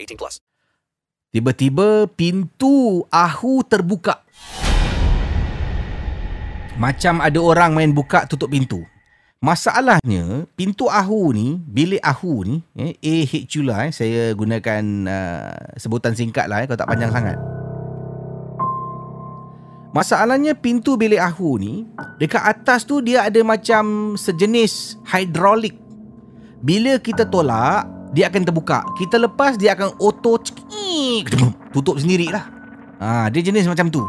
18 plus. Tiba-tiba pintu ahu terbuka. Macam ada orang main buka tutup pintu. Masalahnya, pintu ahu ni, bilik ahu ni, eh, AHU lah, eh, saya gunakan uh, sebutan singkat lah, eh, kalau tak panjang sangat. Masalahnya pintu bilik ahu ni, dekat atas tu dia ada macam sejenis hidrolik. Bila kita tolak, dia akan terbuka. Kita lepas, dia akan auto *clears throat* tutup sendirilah. Ha, dia jenis macam tu.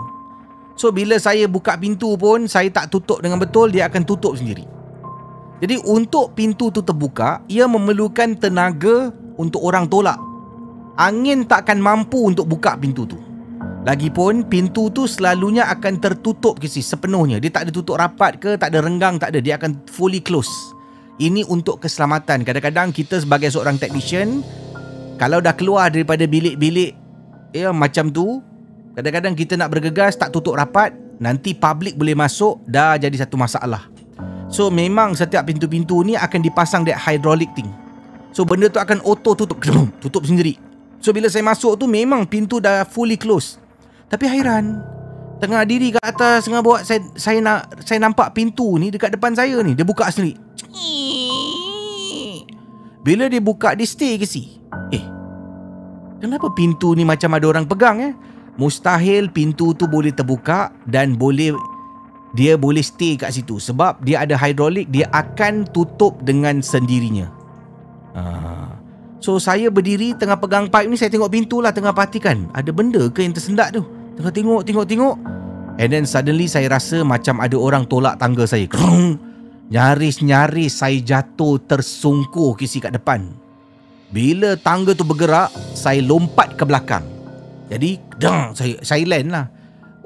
So, bila saya buka pintu pun, saya tak tutup dengan betul, dia akan tutup sendiri. Jadi untuk pintu tu terbuka, ia memerlukan tenaga untuk orang tolak. Angin takkan mampu untuk buka pintu tu. Lagipun pintu tu selalunya akan tertutup kisi sepenuhnya. Dia tak ada tutup rapat ke, tak ada renggang, tak ada. Dia akan fully close. Ini untuk keselamatan. Kadang-kadang kita sebagai seorang technician, kalau dah keluar daripada bilik-bilik ya macam tu, kadang-kadang kita nak bergegas tak tutup rapat, nanti public boleh masuk, dah jadi satu masalah. So memang setiap pintu-pintu ni akan dipasang that hydraulic thing. So benda tu akan auto tutup, tutup sendiri. So bila saya masuk tu memang pintu dah fully close. Tapi hairan, tengah diri kat atas tengah buat saya saya nak saya nampak pintu ni dekat depan saya ni, dia buka sendiri. Bila dia buka dia stay ke si? Eh. Kenapa pintu ni macam ada orang pegang eh? Mustahil pintu tu boleh terbuka dan boleh dia boleh stay kat situ sebab dia ada hidrolik dia akan tutup dengan sendirinya. Ha. So saya berdiri tengah pegang pipe ni saya tengok pintu lah tengah perhatikan ada benda ke yang tersendat tu. Tengah tengok tengok tengok. And then suddenly saya rasa macam ada orang tolak tangga saya. Nyaris-nyaris saya jatuh tersungkur kisi kat depan. Bila tangga tu bergerak, saya lompat ke belakang. Jadi, dang, saya, saya land lah.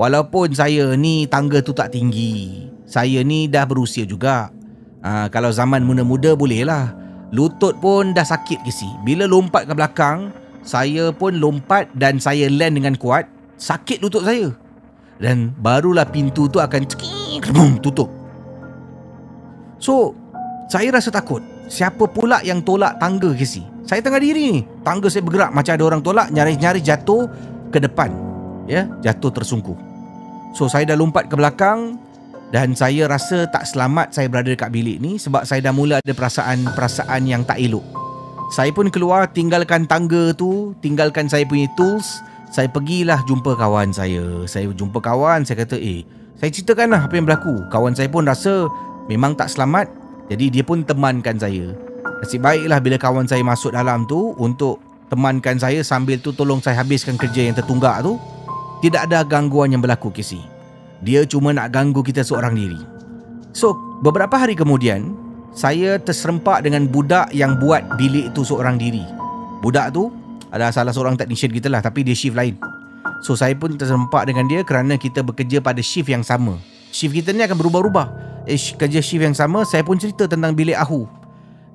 Walaupun saya ni tangga tu tak tinggi Saya ni dah berusia juga ha, Kalau zaman muda-muda boleh lah Lutut pun dah sakit ke si Bila lompat ke belakang Saya pun lompat dan saya land dengan kuat Sakit lutut saya. Dan barulah pintu tu akan tutup. So Saya rasa takut. Siapa pula yang tolak tangga ke si Saya tengah diri ni. Tangga saya bergerak. Macam ada orang tolak Nyaris-nyaris jatuh ke depan. Ya, jatuh tersungkur. So saya dah lompat ke belakang dan saya rasa tak selamat saya berada dekat bilik ni sebab saya dah mula ada perasaan-perasaan yang tak elok. Saya pun keluar tinggalkan tangga tu, tinggalkan saya punya tools. Saya pergilah jumpa kawan saya. Saya jumpa kawan, saya kata, eh, saya ceritakan lah apa yang berlaku. Kawan saya pun rasa memang tak selamat. Jadi dia pun temankan saya. Nasib baiklah bila kawan saya masuk dalam tu untuk temankan saya sambil tu tolong saya habiskan kerja yang tertunggak tu. Tidak ada gangguan yang berlaku Casey. Dia cuma nak ganggu kita seorang diri. So, beberapa hari kemudian, saya terserempak dengan budak yang buat bilik itu seorang diri. Budak tu adalah salah seorang technician kita lah tapi dia shift lain. So, saya pun terserempak dengan dia kerana kita bekerja pada shift yang sama. Shift kita ni akan berubah-ubah. Eh, kerja shift yang sama, saya pun cerita tentang bilik Ahu.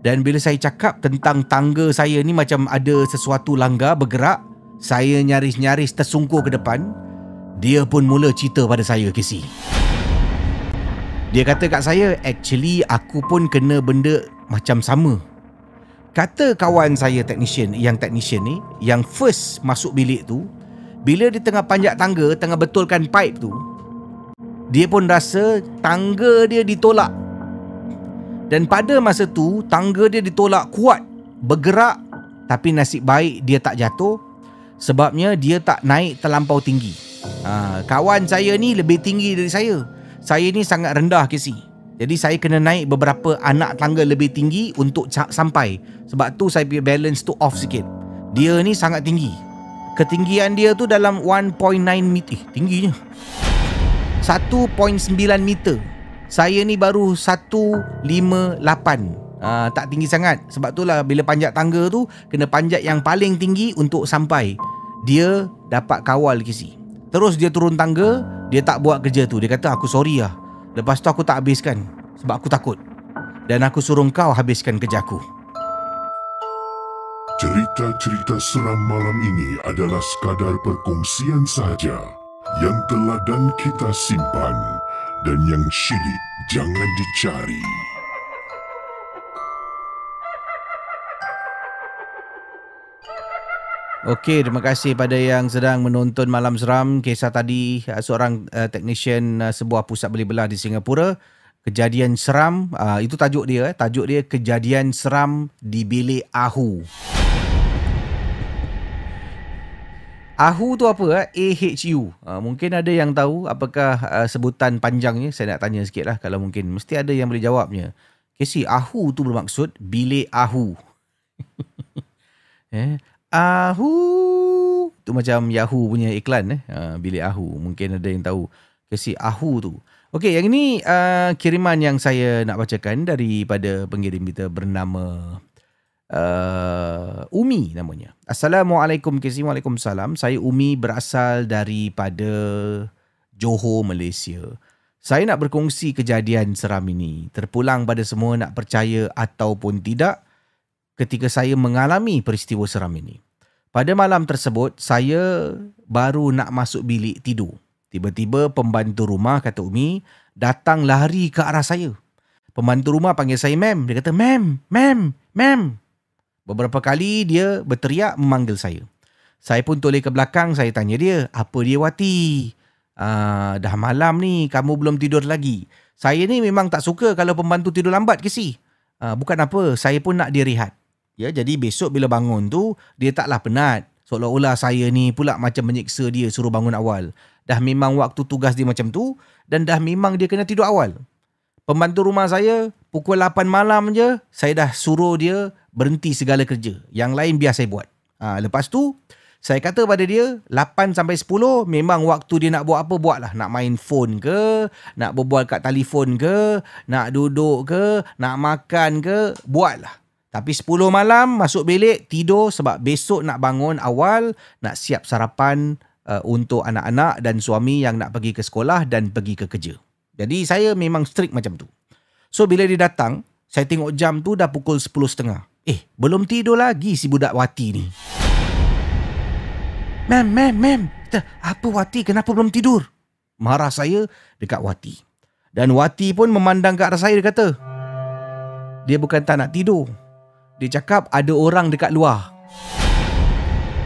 Dan bila saya cakap tentang tangga saya ni macam ada sesuatu langgar bergerak, saya nyaris-nyaris tersungkur ke depan. Dia pun mula cerita pada saya, Casey. Dia kata kat saya, actually aku pun kena benda macam sama. Kata kawan saya technician, yang technician ni, yang first masuk bilik tu, bila dia tengah panjat tangga, tengah betulkan pipe tu, dia pun rasa tangga dia ditolak. Dan pada masa tu, tangga dia ditolak kuat, bergerak, tapi nasib baik dia tak jatuh Sebabnya dia tak naik terlampau tinggi. Ha, kawan saya ni lebih tinggi dari saya. Saya ni sangat rendah Casey. Jadi saya kena naik beberapa anak tangga lebih tinggi untuk sampai. Sebab tu saya punya balance tu off sikit. Dia ni sangat tinggi. Ketinggian dia tu dalam 1.9 meter. Eh, tingginya. 1.9 meter. Saya ni baru 158. Uh, tak tinggi sangat Sebab itulah bila panjat tangga tu Kena panjat yang paling tinggi untuk sampai Dia dapat kawal kisi Terus dia turun tangga Dia tak buat kerja tu Dia kata aku sorry lah Lepas tu aku tak habiskan Sebab aku takut Dan aku suruh kau habiskan kerja aku Cerita-cerita seram malam ini adalah sekadar perkongsian sahaja yang telah dan kita simpan dan yang syilid jangan dicari. Okey, terima kasih pada yang sedang menonton Malam Seram. Kisah tadi uh, seorang uh, technician uh, sebuah pusat beli belah di Singapura. Kejadian seram, uh, itu tajuk dia. Eh. Tajuk dia Kejadian Seram di Bilik Ahu. Ahu tu apa? Eh? A-H-U. Uh, mungkin ada yang tahu apakah uh, sebutan panjangnya. Saya nak tanya sikit lah kalau mungkin. Mesti ada yang boleh jawabnya. Casey, Ahu tu bermaksud Bilik Ahu. *laughs* eh? Ahu tu macam Yahoo punya iklan eh uh, bilik Ahu mungkin ada yang tahu kasi Ahu tu Okey, yang ini uh, kiriman yang saya nak bacakan daripada pengirim kita bernama uh, Umi namanya. Assalamualaikum KC. Waalaikumsalam. Saya Umi berasal daripada Johor, Malaysia. Saya nak berkongsi kejadian seram ini. Terpulang pada semua nak percaya ataupun tidak ketika saya mengalami peristiwa seram ini. Pada malam tersebut, saya baru nak masuk bilik tidur. Tiba-tiba pembantu rumah, kata Umi, datang lari ke arah saya. Pembantu rumah panggil saya mem. Dia kata, mem, mem, mem. Beberapa kali dia berteriak memanggil saya. Saya pun toleh ke belakang, saya tanya dia, apa dia Wati? Uh, dah malam ni, kamu belum tidur lagi. Saya ni memang tak suka kalau pembantu tidur lambat ke si? Uh, bukan apa, saya pun nak dia rehat. Ya, jadi besok bila bangun tu, dia taklah penat. Seolah-olah saya ni pula macam menyiksa dia suruh bangun awal dah memang waktu tugas dia macam tu dan dah memang dia kena tidur awal. Pembantu rumah saya pukul 8 malam je saya dah suruh dia berhenti segala kerja. Yang lain biar saya buat. Ha, lepas tu saya kata pada dia 8 sampai 10 memang waktu dia nak buat apa buatlah. Nak main phone ke, nak berbual kat telefon ke, nak duduk ke, nak makan ke, buatlah. Tapi 10 malam masuk bilik tidur sebab besok nak bangun awal, nak siap sarapan uh, untuk anak-anak dan suami yang nak pergi ke sekolah dan pergi ke kerja. Jadi saya memang strict macam tu. So bila dia datang, saya tengok jam tu dah pukul 10.30. Eh, belum tidur lagi si budak Wati ni. Mem, mem, mem. Apa Wati? Kenapa belum tidur? Marah saya dekat Wati. Dan Wati pun memandang ke arah saya, dia kata, dia bukan tak nak tidur. Dia cakap ada orang dekat luar.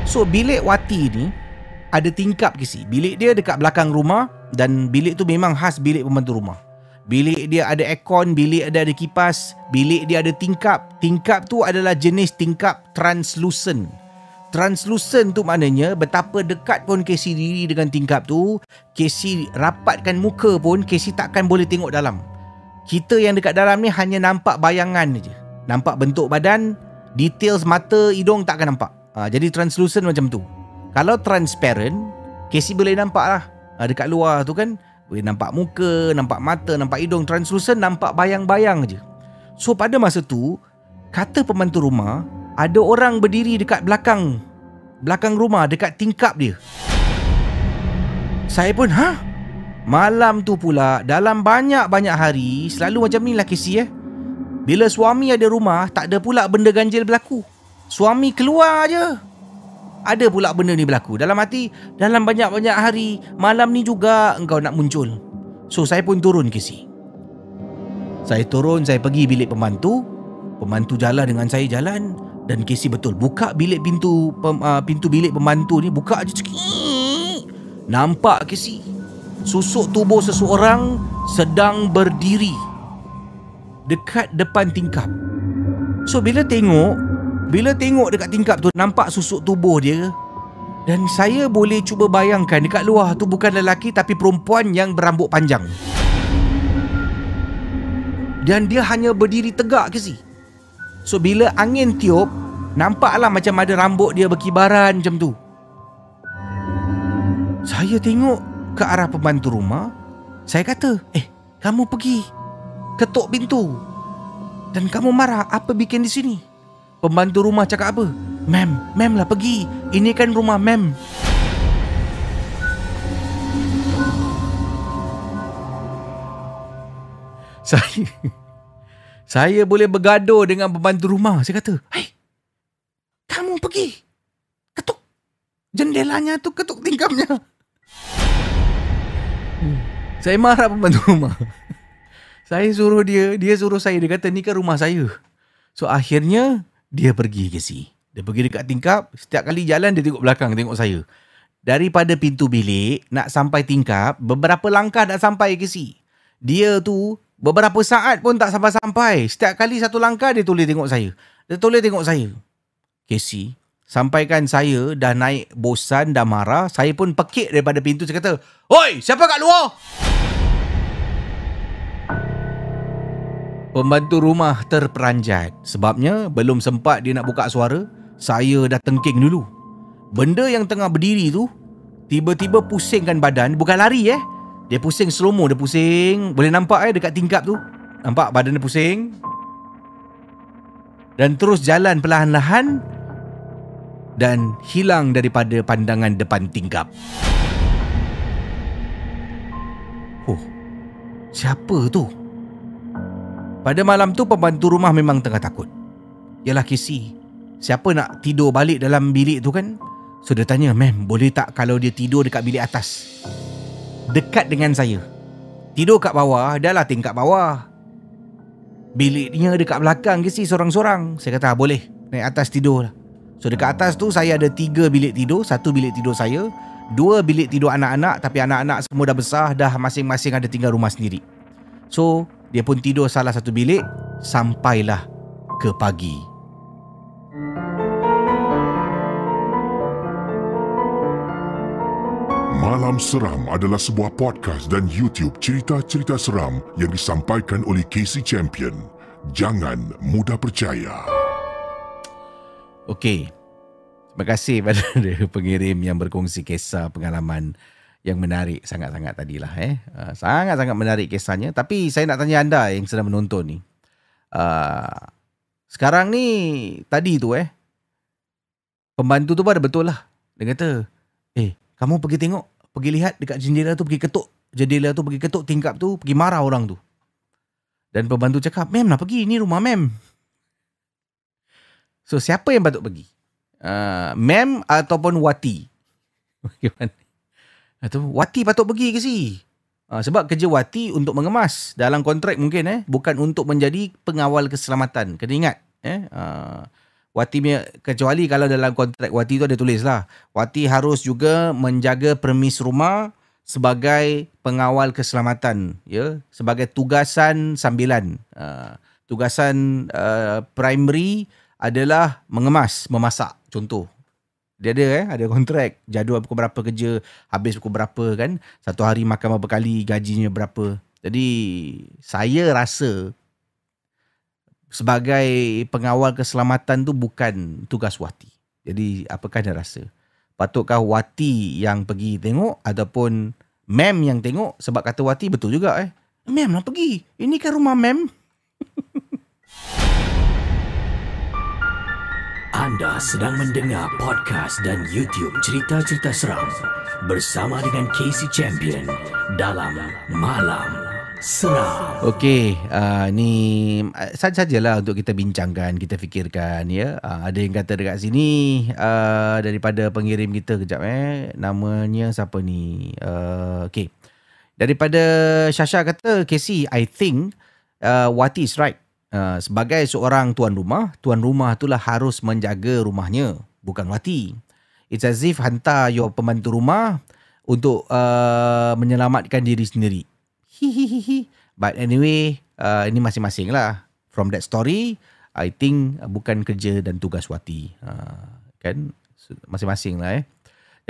So, bilik Wati ni, ada tingkap ke si. Bilik dia dekat belakang rumah dan bilik tu memang khas bilik pembantu rumah. Bilik dia ada aircon, bilik ada ada kipas, bilik dia ada tingkap. Tingkap tu adalah jenis tingkap translucent. Translucent tu maknanya betapa dekat pun Casey diri dengan tingkap tu, Casey rapatkan muka pun Casey takkan boleh tengok dalam. Kita yang dekat dalam ni hanya nampak bayangan je. Nampak bentuk badan, details mata, hidung takkan nampak. Ha, jadi translucent macam tu. Kalau transparent, Casey boleh nampak lah. Ha, dekat luar tu kan, boleh nampak muka, nampak mata, nampak hidung. Translucent nampak bayang-bayang je. So pada masa tu, kata pembantu rumah, ada orang berdiri dekat belakang belakang rumah, dekat tingkap dia. Saya pun, ha? Malam tu pula, dalam banyak-banyak hari, selalu macam ni lah Casey eh. Bila suami ada rumah, tak ada pula benda ganjil berlaku. Suami keluar je ada pula benda ni berlaku. Dalam hati, dalam banyak-banyak hari, malam ni juga engkau nak muncul. So, saya pun turun ke si. Saya turun, saya pergi bilik pembantu. Pembantu jalan dengan saya jalan. Dan Casey betul. Buka bilik pintu pem, uh, pintu bilik pembantu ni. Buka je sikit. Nampak Casey. Susuk tubuh seseorang sedang berdiri. Dekat depan tingkap. So, bila tengok, bila tengok dekat tingkap tu Nampak susuk tubuh dia. Dan saya boleh cuba bayangkan Dekat luar tu bukan lelaki Tapi perempuan yang berambut panjang. Dan dia hanya berdiri tegak ke si? So bila angin tiup Nampaklah macam ada rambut dia berkibaran macam tu. Saya tengok ke arah pembantu rumah Saya kata Eh kamu pergi Ketuk pintu Dan kamu marah apa bikin di sini Pembantu rumah cakap apa? Mem, mem lah pergi. Ini kan rumah mem. *laughs* Saya saya boleh bergaduh dengan pembantu rumah. Saya kata, "Hai. Kamu pergi. Ketuk jendelanya tu, ketuk tingkapnya." Saya marah pembantu rumah. Saya suruh dia, dia suruh saya. Dia kata, ni kan rumah saya. So akhirnya, dia pergi ke si. Dia pergi dekat tingkap, setiap kali jalan dia tengok belakang, tengok saya. Daripada pintu bilik nak sampai tingkap, beberapa langkah dah sampai ke si. Dia tu beberapa saat pun tak sampai-sampai. Setiap kali satu langkah dia tulis tengok saya. Dia tulis tengok saya. Casey, sampaikan saya dah naik bosan, dah marah. Saya pun pekik daripada pintu. Saya kata, Oi, siapa kat luar? Pembantu rumah terperanjat sebabnya belum sempat dia nak buka suara, saya dah tengking dulu. Benda yang tengah berdiri tu tiba-tiba pusingkan badan, bukan lari eh. Dia pusing slow mo, dia pusing. Boleh nampak eh dekat tingkap tu. Nampak badan dia pusing. Dan terus jalan perlahan-lahan dan hilang daripada pandangan depan tingkap. Oh, siapa tu? Pada malam tu pembantu rumah memang tengah takut. Yalah Casey, siapa nak tidur balik dalam bilik tu kan? So dia tanya, ma'am boleh tak kalau dia tidur dekat bilik atas? Dekat dengan saya. Tidur kat bawah, dah lah tingkat bawah. Biliknya dekat belakang Casey sorang-sorang. Saya kata, "Ah, boleh. Naik atas tidur lah. So dekat atas tu saya ada tiga bilik tidur. Satu bilik tidur saya. Dua bilik tidur anak-anak. Tapi anak-anak semua dah besar. Dah masing-masing ada tinggal rumah sendiri. So dia pun tidur salah satu bilik. Sampailah ke pagi. Malam Seram adalah sebuah podcast dan YouTube cerita-cerita seram yang disampaikan oleh Casey Champion. Jangan mudah percaya. Okey. Terima kasih pada *laughs* pengirim yang berkongsi kisah pengalaman yang menarik sangat-sangat tadilah eh. Uh, sangat-sangat menarik kisahnya tapi saya nak tanya anda yang sedang menonton ni. Uh, sekarang ni tadi tu eh pembantu tu pada betul lah. Dia kata, "Eh, kamu pergi tengok, pergi lihat dekat jendela tu, pergi ketuk jendela tu, pergi ketuk tingkap tu, pergi marah orang tu." Dan pembantu cakap, "Mem nak pergi, ni rumah mem." So siapa yang patut pergi? Uh, mem ataupun Wati? *laughs* Bagaimana? Atau Wati patut pergi ke si? Uh, sebab kerja Wati untuk mengemas dalam kontrak mungkin eh bukan untuk menjadi pengawal keselamatan. Kena ingat eh uh, Wati punya kecuali kalau dalam kontrak Wati tu ada tulis lah. Wati harus juga menjaga premis rumah sebagai pengawal keselamatan ya sebagai tugasan sambilan uh, tugasan uh, primary adalah mengemas memasak contoh dia ada eh? Ada kontrak jadual pukul berapa kerja habis pukul berapa kan? Satu hari makan berapa kali gajinya berapa. Jadi saya rasa sebagai pengawal keselamatan tu bukan tugas Wati. Jadi apakah anda rasa? Patutkah Wati yang pergi tengok ataupun mem yang tengok? Sebab kata Wati betul juga eh? Mem nak pergi? Ini kan rumah mem *laughs* Anda sedang mendengar podcast dan YouTube cerita-cerita seram bersama dengan Casey Champion dalam Malam Seram. Okey, uh, ni uh, sajalah untuk kita bincangkan, kita fikirkan ya. Uh, ada yang kata dekat sini uh, daripada pengirim kita kejap eh. Namanya siapa ni? Uh, okey. Daripada Shasha kata, Casey, I think uh, Wati is right. Uh, sebagai seorang tuan rumah, tuan rumah itulah harus menjaga rumahnya, bukan Wati. It's as if hantar your pembantu rumah untuk uh, menyelamatkan diri sendiri. Hihihihi. But anyway, uh, ini masing-masing lah. From that story, I think bukan kerja dan tugas Wati. Uh, kan? Masing-masing lah eh.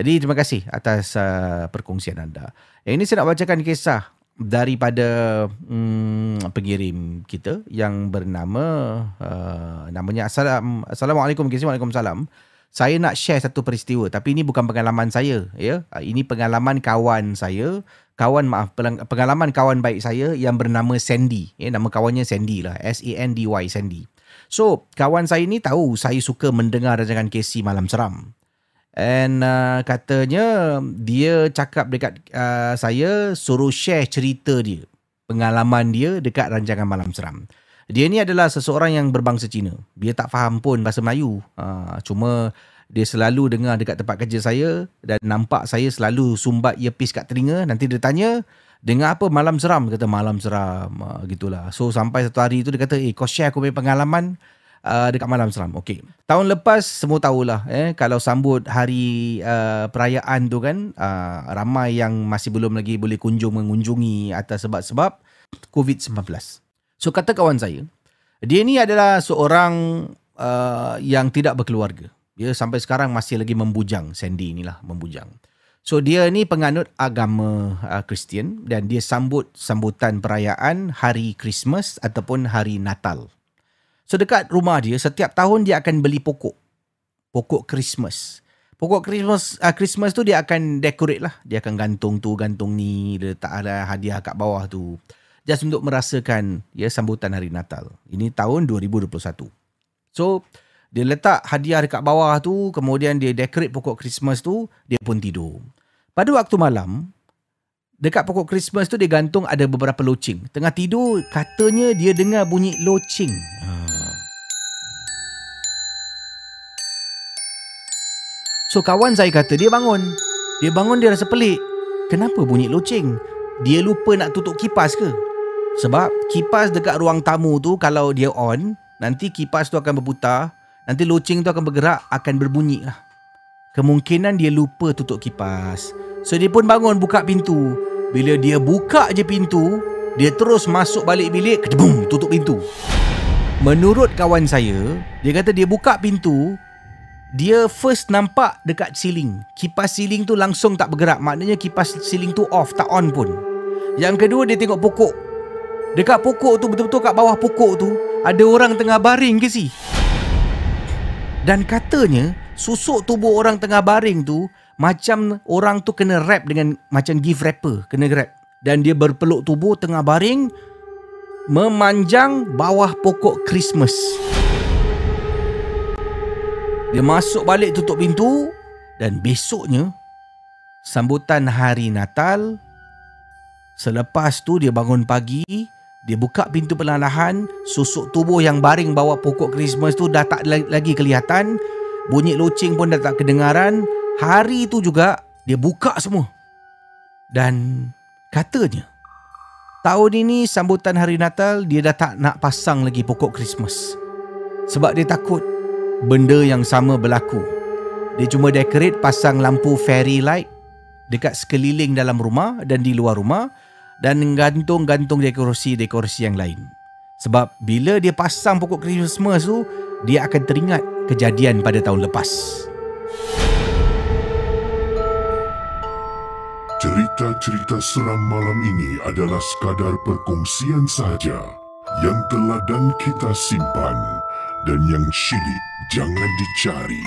Jadi terima kasih atas uh, perkongsian anda. Yang ini saya nak bacakan kisah daripada hmm, pengirim kita yang bernama uh, namanya Assalam, Assalamualaikum Kisah Waalaikumsalam. Saya nak share satu peristiwa tapi ini bukan pengalaman saya ya. Uh, ini pengalaman kawan saya, kawan maaf pengalaman kawan baik saya yang bernama Sandy. Ya nama kawannya Sandy lah, S A N D Y Sandy. So, kawan saya ni tahu saya suka mendengar rancangan KC Malam Seram. And uh, katanya dia cakap dekat uh, saya suruh share cerita dia, pengalaman dia dekat rancangan Malam Seram. Dia ni adalah seseorang yang berbangsa Cina. Dia tak faham pun bahasa Melayu. Uh, cuma dia selalu dengar dekat tempat kerja saya dan nampak saya selalu sumbat earpiece kat telinga. Nanti dia tanya, dengar apa Malam Seram? Dia kata Malam Seram. Uh, gitulah. So sampai satu hari tu dia kata, eh kau share aku punya pengalaman uh, dekat Malam Seram. Okey. Tahun lepas semua tahulah eh kalau sambut hari uh, perayaan tu kan uh, ramai yang masih belum lagi boleh kunjung mengunjungi atas sebab-sebab COVID-19. So kata kawan saya, dia ni adalah seorang uh, yang tidak berkeluarga. Dia sampai sekarang masih lagi membujang Sandy inilah membujang. So dia ni penganut agama uh, Kristian dan dia sambut sambutan perayaan hari Christmas ataupun hari Natal. So dekat rumah dia setiap tahun dia akan beli pokok. Pokok Christmas. Pokok Christmas uh, Christmas tu dia akan decorate lah. Dia akan gantung tu, gantung ni, letak ada hadiah kat bawah tu. Just untuk merasakan ya sambutan hari Natal. Ini tahun 2021. So, dia letak hadiah dekat bawah tu, kemudian dia decorate pokok Christmas tu, dia pun tidur. Pada waktu malam, dekat pokok Christmas tu dia gantung ada beberapa loceng. Tengah tidur, katanya dia dengar bunyi loceng. Ha. So kawan saya kata dia bangun. Dia bangun dia rasa pelik. Kenapa bunyi loceng? Dia lupa nak tutup kipas ke? Sebab kipas dekat ruang tamu tu kalau dia on, nanti kipas tu akan berputar, nanti loceng tu akan bergerak, akan berbunyi lah. Kemungkinan dia lupa tutup kipas. So dia pun bangun buka pintu. Bila dia buka je pintu, dia terus masuk balik bilik, kedebum, tutup pintu. Menurut kawan saya, dia kata dia buka pintu, dia first nampak dekat ceiling. Kipas ceiling tu langsung tak bergerak. Maknanya kipas ceiling tu off, tak on pun. Yang kedua dia tengok pokok. Dekat pokok tu betul-betul kat bawah pokok tu ada orang tengah baring ke si? Dan katanya susuk tubuh orang tengah baring tu macam orang tu kena wrap dengan macam gift wrapper, kena wrap. Dan dia berpeluk tubuh tengah baring memanjang bawah pokok Christmas. Dia masuk balik tutup pintu dan besoknya sambutan hari Natal selepas tu dia bangun pagi dia buka pintu perlahan-lahan susuk tubuh yang baring bawah pokok Christmas tu dah tak lagi kelihatan bunyi loceng pun dah tak kedengaran. Hari tu juga dia buka semua. Dan katanya tahun ini sambutan hari Natal dia dah tak nak pasang lagi pokok Christmas. Sebab dia takut benda yang sama berlaku. Dia cuma decorate pasang lampu fairy light dekat sekeliling dalam rumah dan di luar rumah dan gantung-gantung dekorasi-dekorasi yang lain. Sebab bila dia pasang pokok Christmas tu, dia akan teringat kejadian pada tahun lepas. Cerita-cerita seram malam ini adalah sekadar perkongsian sahaja yang telah dan kita simpan dan yang syilid jangan dicari.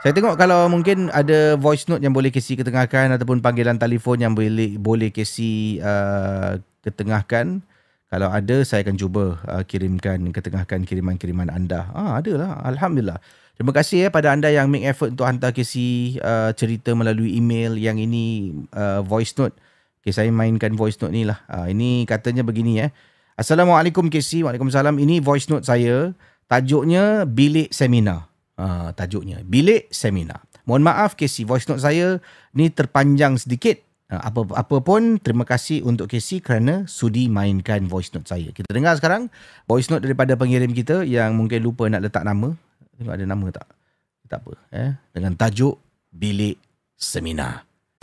Saya tengok kalau mungkin ada voice note yang boleh Casey ketengahkan ataupun panggilan telefon yang boleh boleh Casey uh, ketengahkan. Kalau ada saya akan cuba uh, kirimkan ketengahkan kiriman-kiriman anda. Ah ada lah. Alhamdulillah. Terima kasih ya pada anda yang make effort untuk hantar Casey uh, cerita melalui email yang ini uh, voice note. Okay, saya mainkan voice note ni lah. Uh, ini katanya begini. Eh. Assalamualaikum KC. Waalaikumsalam. Ini voice note saya. Tajuknya Bilik Seminar. Uh, tajuknya Bilik Seminar. Mohon maaf KC. Voice note saya ni terpanjang sedikit. Uh, apa apa pun terima kasih untuk KC kerana sudi mainkan voice note saya. Kita dengar sekarang voice note daripada pengirim kita yang mungkin lupa nak letak nama. Tengok ada nama tak? Tak apa. Eh? Dengan tajuk Bilik Seminar.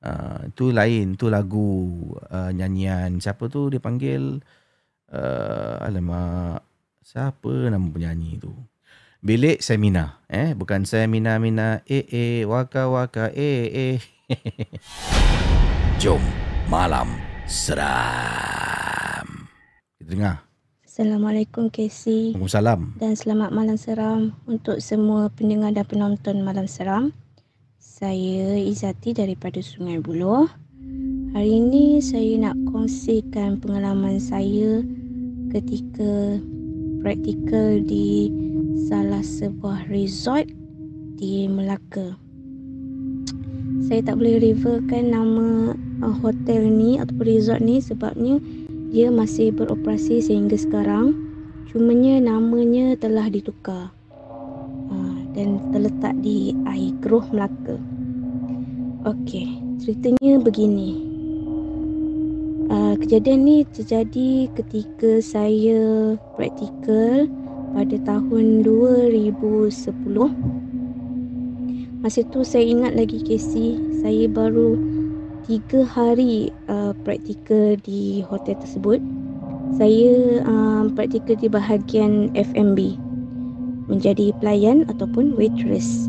Uh, tu lain tu lagu uh, nyanyian. Siapa tu dia panggil? Uh, alamak siapa nama penyanyi tu? Bilik seminar eh? Bukan seminar mina. Eh eh waka waka eh eh. *laughs* Jom malam seram. Kita dengar. Assalamualaikum Casey. Waalaikumsalam. Dan selamat malam seram untuk semua pendengar dan penonton malam seram saya Izati daripada Sungai Buloh. Hari ini saya nak kongsikan pengalaman saya ketika praktikal di salah sebuah resort di Melaka. Saya tak boleh revealkan nama uh, hotel ni atau resort ni sebabnya dia masih beroperasi sehingga sekarang. Cumanya namanya telah ditukar dan terletak di air keruh Melaka. Okey, ceritanya begini. Uh, kejadian ni terjadi ketika saya praktikal pada tahun 2010. Masa tu saya ingat lagi Casey, saya baru tiga hari uh, praktikal di hotel tersebut. Saya uh, praktikal di bahagian F&B menjadi pelayan ataupun waitress.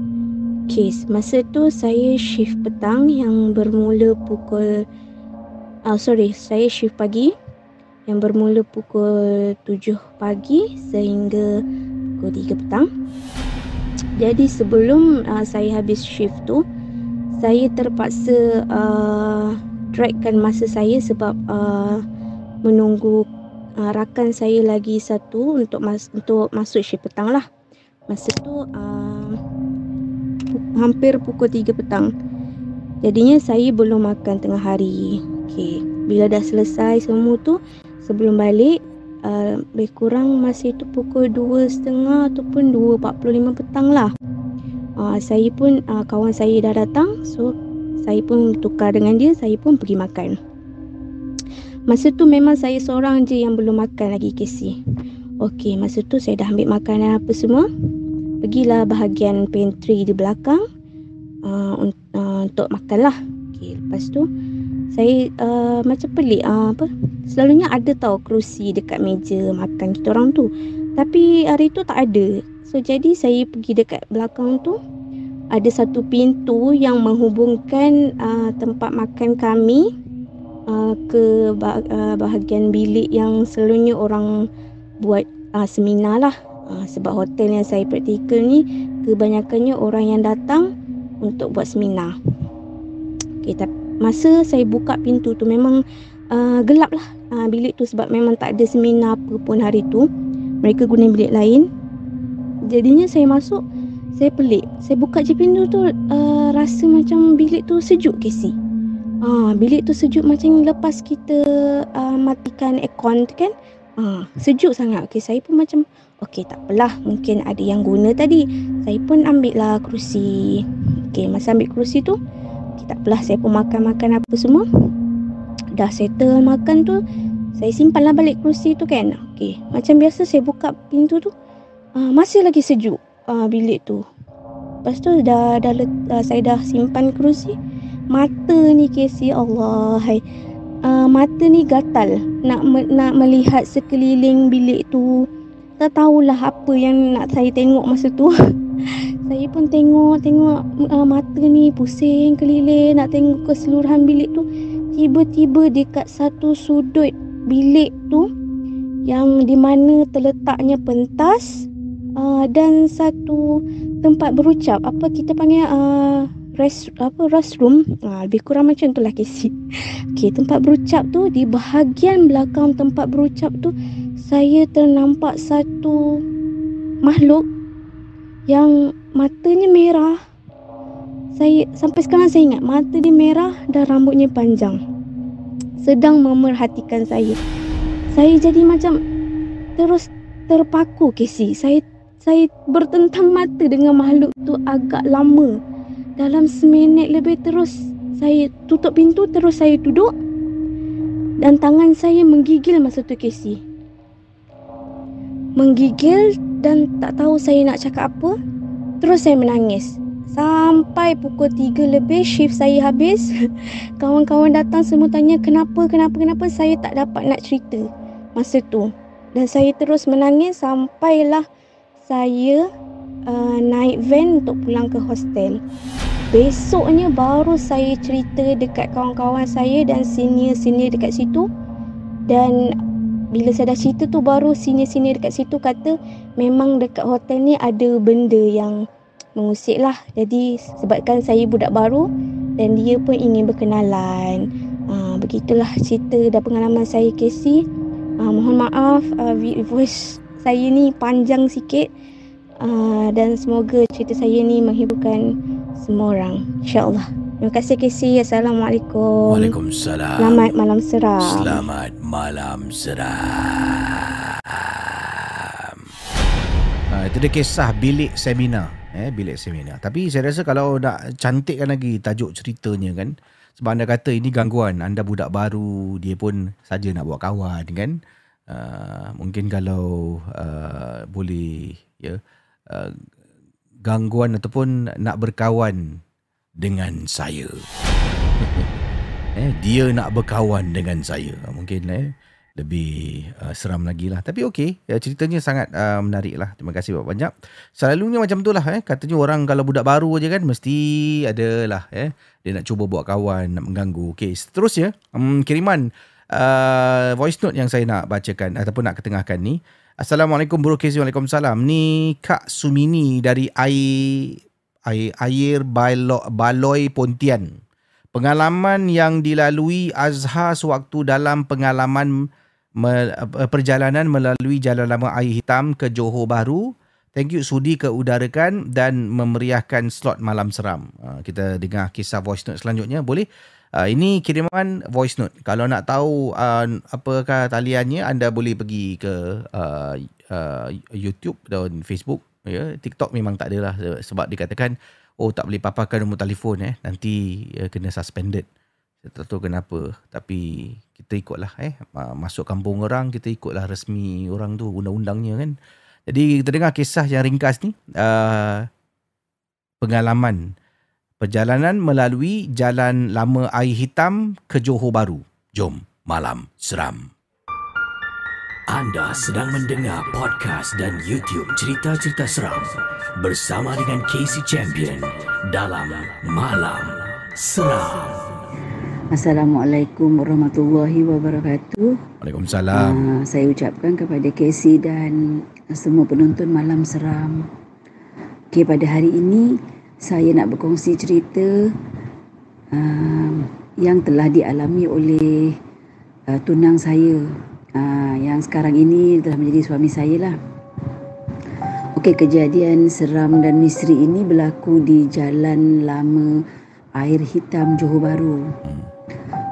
Kes masa tu saya shift petang yang bermula pukul uh, sorry, saya shift pagi yang bermula pukul 7 pagi sehingga pukul 3 petang. Jadi sebelum uh, saya habis shift tu, saya terpaksa uh, dragkan masa saya sebab uh, menunggu uh, rakan saya lagi satu untuk mas- untuk masuk shift petang lah. Masa tu uh, hampir pukul 3 petang. Jadinya saya belum makan tengah hari. Okey, bila dah selesai semua tu sebelum balik uh, lebih kurang masa itu pukul 2.30 ataupun 2.45 petang lah. Uh, saya pun uh, kawan saya dah datang so saya pun tukar dengan dia saya pun pergi makan. Masa tu memang saya seorang je yang belum makan lagi Casey. Okey, masa tu saya dah ambil makanan apa semua. Pergilah bahagian pantry di belakang uh, uh, untuk makan lah. Okey, lepas tu saya uh, macam pelik uh, apa selalunya ada tau kerusi dekat meja makan kita orang tu tapi hari tu tak ada so jadi saya pergi dekat belakang tu ada satu pintu yang menghubungkan uh, tempat makan kami uh, ke bah- uh, bahagian bilik yang selalunya orang buat uh, seminar lah. Uh, sebab hotel yang saya praktikal ni kebanyakannya orang yang datang untuk buat seminar. Okay, tapi masa saya buka pintu tu memang uh, gelap lah. Uh, bilik tu sebab memang tak ada seminar apa pun hari tu. Mereka guna bilik lain. Jadinya saya masuk saya pelik. Saya buka je pintu tu uh, rasa macam bilik tu sejuk Casey. Uh, bilik tu sejuk macam lepas kita uh, matikan aircon tu kan uh, sejuk sangat. Okay, saya pun macam Okey tak apalah. Mungkin ada yang guna tadi. Saya pun ambil lah kerusi. Okey masa ambil kerusi tu Okay, tak apalah. Saya pun makan-makan apa semua. Dah settle makan tu Saya simpanlah balik kerusi tu kan. Okay Macam biasa saya buka pintu tu uh, Masih lagi sejuk uh, bilik tu. Lepas tu dah, dah, dah Saya dah simpan kerusi. Mata ni Casey Allah hai. Uh, mata ni gatal. Nak me, nak melihat sekeliling bilik tu tak tahulah apa yang nak saya tengok masa tu. *laughs* Saya pun tengok tengok uh, mata ni pusing keliling. Nak tengok keseluruhan bilik tu tiba-tiba dekat satu sudut bilik tu yang di mana terletaknya pentas uh, dan satu tempat berucap. Apa kita panggil uh, rest apa restroom uh, lebih kurang macam itulah Casey. Okey, tempat berucap tu di bahagian belakang tempat berucap tu saya ternampak satu makhluk yang matanya merah. Saya sampai sekarang saya ingat mata dia merah dan rambutnya panjang. Sedang memerhatikan saya. Saya jadi macam terus terpaku Casey. Saya saya bertentang mata dengan makhluk tu agak lama. Dalam seminit lebih terus saya tutup pintu terus saya duduk dan tangan saya menggigil masa tu Casey menggigil dan tak tahu saya nak cakap apa. Terus saya menangis. Sampai pukul 3 lebih shift saya habis. *laughs* Kawan-kawan datang semua tanya kenapa, kenapa, kenapa saya tak dapat nak cerita masa tu. Dan saya terus menangis sampailah saya uh, naik van untuk pulang ke hostel. Besoknya baru saya cerita dekat kawan-kawan saya dan senior-senior dekat situ. Dan bila saya dah cerita tu baru senior-senior dekat situ kata memang dekat hotel ni ada benda yang mengusik lah. Jadi sebabkan saya budak baru dan dia pun ingin berkenalan. Uh, begitulah cerita dan pengalaman saya Casey. Uh, mohon maaf uh, voice saya ni panjang sikit. Uh, dan semoga cerita saya ni menghiburkan semua orang. InsyaAllah. Terima kasih Casey. Assalamualaikum. Waalaikumsalam. Selamat malam seram. Selamat malam seram. Ha, itu dia kisah bilik seminar Eh, bilik seminar. Tapi saya rasa kalau nak cantikkan lagi tajuk ceritanya kan. Sebab anda kata ini gangguan. Anda budak baru. Dia pun saja nak buat kawan kan. Uh, mungkin kalau uh, boleh ya uh, gangguan ataupun nak berkawan dengan saya. *laughs* eh dia nak berkawan dengan saya. Mungkin eh lebih uh, seram lagi lah. Tapi okey, ya, ceritanya sangat uh, menarik lah. Terima kasih banyak. Selalunya macam tu lah. Eh. Katanya orang kalau budak baru je kan, mesti ada lah. Eh. Dia nak cuba buat kawan, nak mengganggu. Okey, seterusnya, um, kiriman uh, voice note yang saya nak bacakan ataupun nak ketengahkan ni. Assalamualaikum Bro Kezi. Waalaikumsalam. Ni Kak Sumini dari air, air, air Baloi, Baloi Pontian. Pengalaman yang dilalui Azhar sewaktu dalam pengalaman perjalanan melalui jalan lama air hitam ke Johor Bahru. Thank you sudi keudarakan dan memeriahkan slot malam seram. Uh, kita dengar kisah voice note selanjutnya. Boleh? Uh, ini kiriman voice note. Kalau nak tahu uh, apakah taliannya, anda boleh pergi ke uh, uh, YouTube dan Facebook. Ya, TikTok memang tak ada lah sebab dikatakan oh tak boleh paparkan nombor telefon eh. Nanti uh, kena suspended. Saya tak tahu kenapa. Tapi kita ikutlah eh masuk kampung orang kita ikutlah resmi orang tu undang-undangnya kan jadi kita dengar kisah yang ringkas ni uh, pengalaman perjalanan melalui jalan lama air hitam ke Johor Bahru jom malam seram anda sedang mendengar podcast dan YouTube cerita-cerita seram bersama dengan Casey Champion dalam Malam Seram. Assalamualaikum warahmatullahi wabarakatuh. Waalaikumsalam. Uh, saya ucapkan kepada Casey dan semua penonton malam seram. Okay, pada hari ini saya nak berkongsi cerita uh, yang telah dialami oleh uh, tunang saya uh, yang sekarang ini telah menjadi suami saya lah. Okey, kejadian seram dan misteri ini berlaku di Jalan Lama Air Hitam Johor Bahru.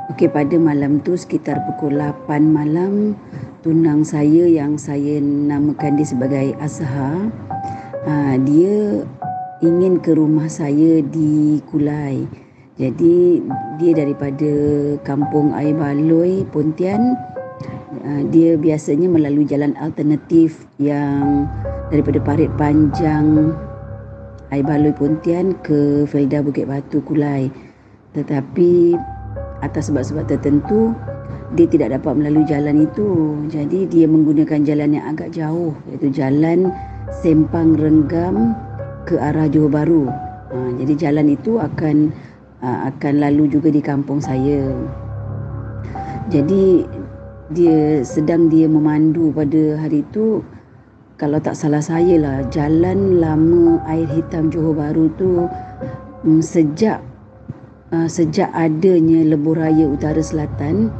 Okey pada malam tu sekitar pukul 8 malam tunang saya yang saya namakan dia sebagai Azhar uh, dia ingin ke rumah saya di Kulai. Jadi dia daripada kampung Air Baloi Pontian uh, dia biasanya melalui jalan alternatif yang daripada Parit Panjang Air Baloi Pontian ke Felda Bukit Batu Kulai. Tetapi atas sebab-sebab tertentu dia tidak dapat melalui jalan itu jadi dia menggunakan jalan yang agak jauh iaitu jalan Sempang Renggam ke arah Johor Bahru. Ha, jadi jalan itu akan ha, akan lalu juga di kampung saya. Jadi dia sedang dia memandu pada hari itu kalau tak salah saya lah jalan lama air hitam Johor Bahru tu um, sejak uh, sejak adanya lebuh raya utara selatan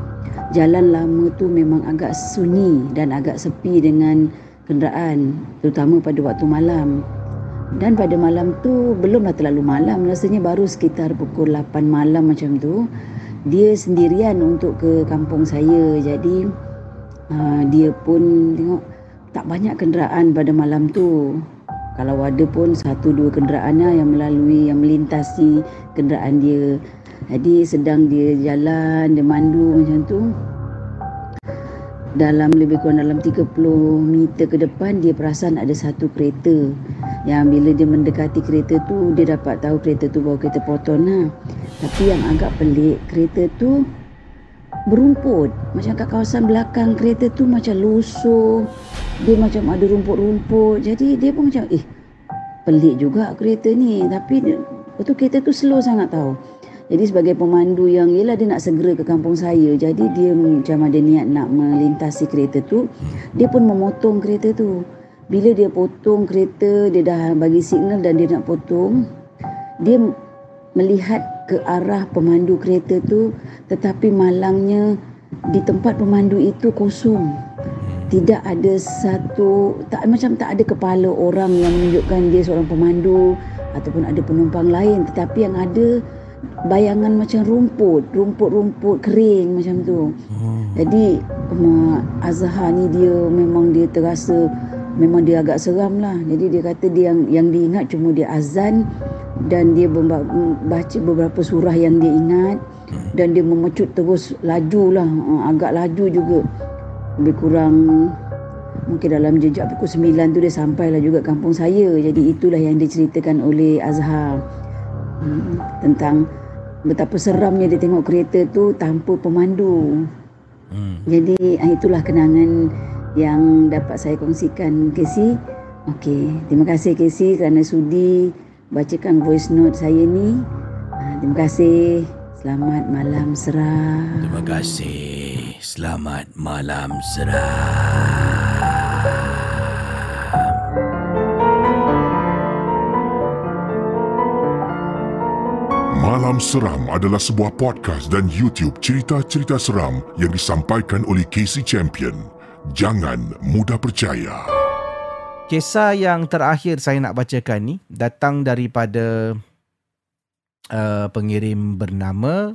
jalan lama tu memang agak sunyi dan agak sepi dengan kenderaan terutama pada waktu malam dan pada malam tu belumlah terlalu malam. Rasanya baru sekitar pukul 8 malam macam tu dia sendirian untuk ke kampung saya. Jadi uh, dia pun tengok tak banyak kenderaan pada malam tu. Kalau ada pun satu dua kenderaan lah yang melalui yang melintasi kenderaan dia. Jadi sedang dia jalan dia mandu macam tu dalam lebih kurang dalam 30 meter ke depan dia perasan ada satu kereta. Yang bila dia mendekati kereta tu dia dapat tahu kereta tu bawa kereta proton lah. Tapi yang agak pelik kereta tu berumput. Macam kat kawasan belakang kereta tu macam lusuh. Dia macam ada rumput-rumput. Jadi dia pun macam eh pelik juga kereta ni. Tapi betul kereta tu slow sangat tahu jadi sebagai pemandu yang ialah dia nak segera ke kampung saya. Jadi dia macam ada niat nak melintasi kereta tu dia pun memotong kereta tu. Bila dia potong kereta dia dah bagi signal dan dia nak potong dia melihat ke arah pemandu kereta tu tetapi malangnya di tempat pemandu itu kosong. Tidak ada satu tak macam tak ada kepala orang yang menunjukkan dia seorang pemandu ataupun ada penumpang lain. Tetapi yang ada bayangan macam rumput rumput-rumput kering macam tu. Hmm. jadi Azhar ni dia memang dia terasa memang dia agak seram lah. Jadi dia kata dia yang yang diingat cuma dia azan dan dia baca beberapa surah yang dia ingat dan dia memecut terus laju lah. Uh, agak laju juga. Lebih kurang mungkin dalam jejak pukul 9 tu dia sampai lah juga kampung saya. Jadi itulah yang diceritakan oleh Azhar tentang betapa seramnya dia tengok kereta tu tanpa pemandu hmm. jadi ah, itulah kenangan yang dapat saya kongsikan Casey Okey, terima kasih Casey kerana sudi bacakan voice note saya ni. Ah, terima kasih. Selamat malam seram. Terima kasih. Selamat malam seram. Malam Seram adalah sebuah podcast dan YouTube cerita-cerita seram yang disampaikan oleh Casey Champion. Jangan mudah percaya. Kisah yang terakhir saya nak bacakan ni datang daripada uh, pengirim bernama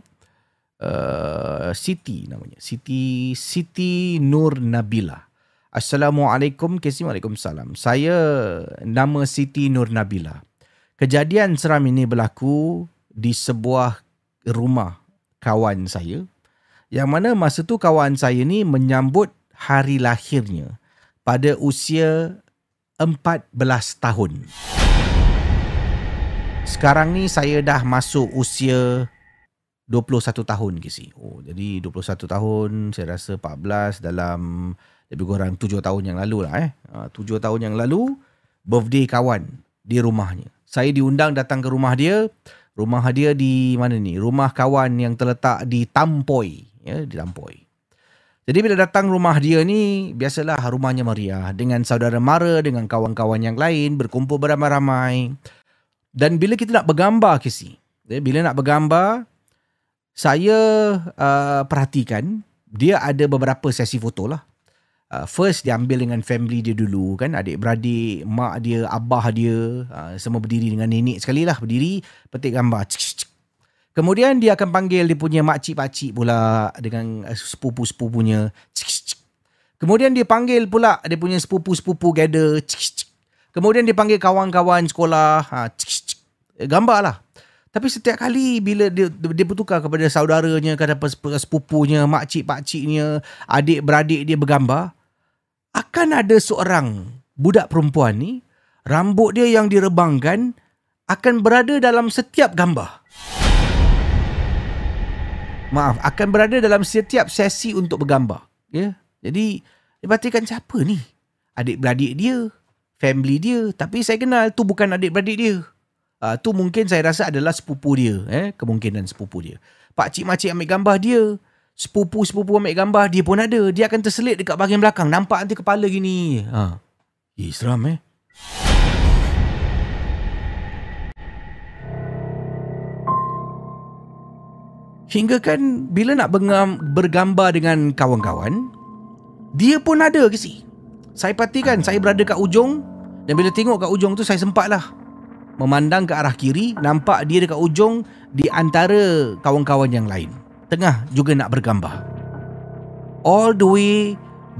uh, Siti namanya. Siti Siti Nur Nabila. Assalamualaikum, Casey. Waalaikumsalam. Saya nama Siti Nur Nabila. Kejadian seram ini berlaku di sebuah rumah kawan saya yang mana masa tu kawan saya ni menyambut hari lahirnya pada usia 14 tahun. Sekarang ni saya dah masuk usia 21 tahun ke. Oh, jadi 21 tahun, saya rasa 14 dalam lebih kurang 7 tahun yang lalu lah eh. 7 tahun yang lalu, birthday kawan di rumahnya. Saya diundang datang ke rumah dia. Rumah dia di mana ni? Rumah kawan yang terletak di Tampoi. Ya, di Tampoi. Jadi bila datang rumah dia ni, biasalah rumahnya meriah dengan saudara mara, dengan kawan-kawan yang lain, berkumpul beramai-ramai. Dan bila kita nak bergambar, Kisi, eh, bila nak bergambar, saya uh, perhatikan dia ada beberapa sesi foto lah. Uh, first dia ambil dengan family dia dulu kan adik-beradik, mak dia, abah dia, uh, semua berdiri dengan nenek sekali lah berdiri petik gambar. Kemudian dia akan panggil dia punya makcik-pakcik pula dengan eh, sepupu-sepupunya. Kemudian dia panggil pula dia punya sepupu-sepupu gather. Kemudian dia panggil kawan-kawan sekolah. Ha, gambar lah. Tapi setiap kali bila dia, dia bertukar kepada saudaranya, kepada sepupunya, makcik-pakciknya, adik-beradik dia bergambar, akan ada seorang budak perempuan ni, rambut dia yang direbangkan akan berada dalam setiap gambar. Maaf akan berada dalam setiap sesi untuk bergambar ya. Jadi dia perhatikan siapa ni? Adik-beradik dia family dia. Tapi saya kenal tu bukan adik-beradik dia uh, tu mungkin saya rasa adalah sepupu dia eh kemungkinan sepupu dia. Pak cik makcik ambil gambar dia sepupu-sepupu ambil gambar dia pun ada. Dia akan terselit dekat bahagian belakang. Nampak nanti kepala gini. Ha. Eh seram eh. Hingga kan bila nak bergambar dengan kawan-kawan, dia pun ada ke si? Saya perhatikan saya berada kat ujung dan bila tengok kat ujung tu saya sempatlah memandang ke arah kiri, nampak dia dekat ujung di antara kawan-kawan yang lain. Tengah juga nak bergambar. All the way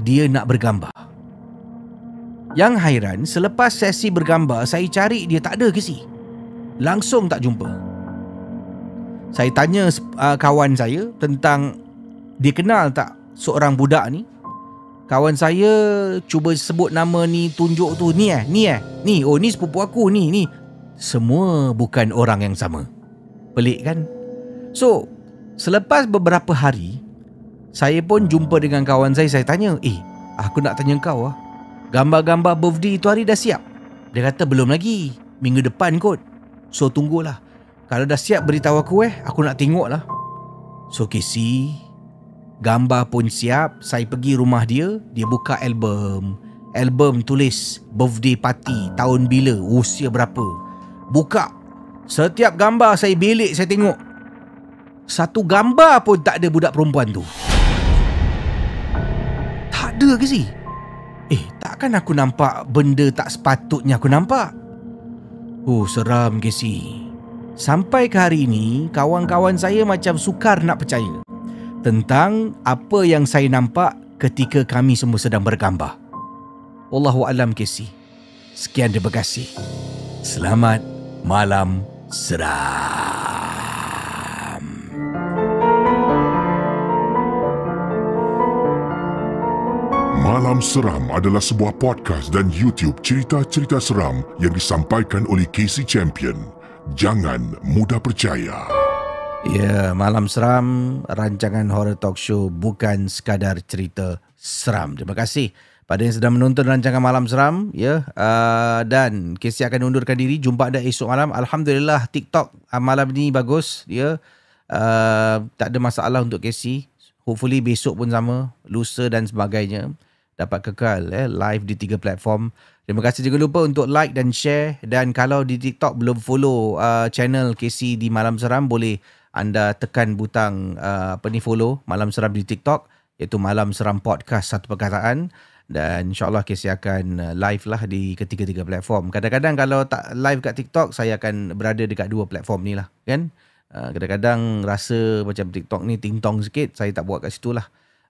dia nak bergambar. Yang hairan, selepas sesi bergambar, saya cari dia tak ada ke si? Langsung tak jumpa saya tanya uh, kawan saya tentang dia kenal tak seorang budak ni kawan saya cuba sebut nama ni tunjuk tu ni eh ni eh ni oh ni sepupu aku ni ni semua bukan orang yang sama. Pelik kan? So selepas beberapa hari saya pun jumpa dengan kawan saya. Saya tanya eh aku nak tanya kau ah. Gambar-gambar birthday itu hari dah siap? Dia kata belum lagi. Minggu depan kot. So tunggulah. Kalau dah siap beritahu aku eh, aku nak tengok lah. So Casey, gambar pun siap. Saya pergi rumah dia, dia buka album. Album tulis birthday party tahun bila, usia berapa. Buka. Setiap gambar saya belik saya tengok. Satu gambar pun tak ada budak perempuan tu. Tak ada ke si? Eh, takkan aku nampak benda tak sepatutnya aku nampak? Oh, seram ke si? Sampai ke hari ini, kawan-kawan saya macam sukar nak percaya tentang apa yang saya nampak ketika kami semua sedang bergambar. Wallahu alam Casey. Sekian terima kasih. Selamat malam seram. Malam Seram adalah sebuah podcast dan YouTube cerita-cerita seram yang disampaikan oleh Casey Champion. Jangan mudah percaya. Ya, Malam Seram, rancangan horror talk show bukan sekadar cerita seram. Terima kasih pada yang sedang menonton rancangan Malam Seram ya uh, dan Casey akan undurkan diri jumpa anda esok malam. Alhamdulillah TikTok uh, malam ni bagus ya. Uh, tak ada masalah untuk Casey hopefully besok pun sama lusa dan sebagainya. Dapat kekal eh, live di tiga platform. Terima kasih. Jangan lupa untuk like dan share. Dan kalau di TikTok belum follow uh, channel Casey di Malam Seram boleh anda tekan butang uh, apa ni follow Malam Seram di TikTok iaitu Malam Seram Podcast satu perkataan dan insyaAllah Casey akan uh, live lah di ketiga-tiga platform. Kadang-kadang kalau tak live kat TikTok, saya akan berada dekat dua platform ni lah. Kan? Uh, kadang-kadang rasa macam TikTok ni ting-tong sikit, saya tak buat kat situ lah.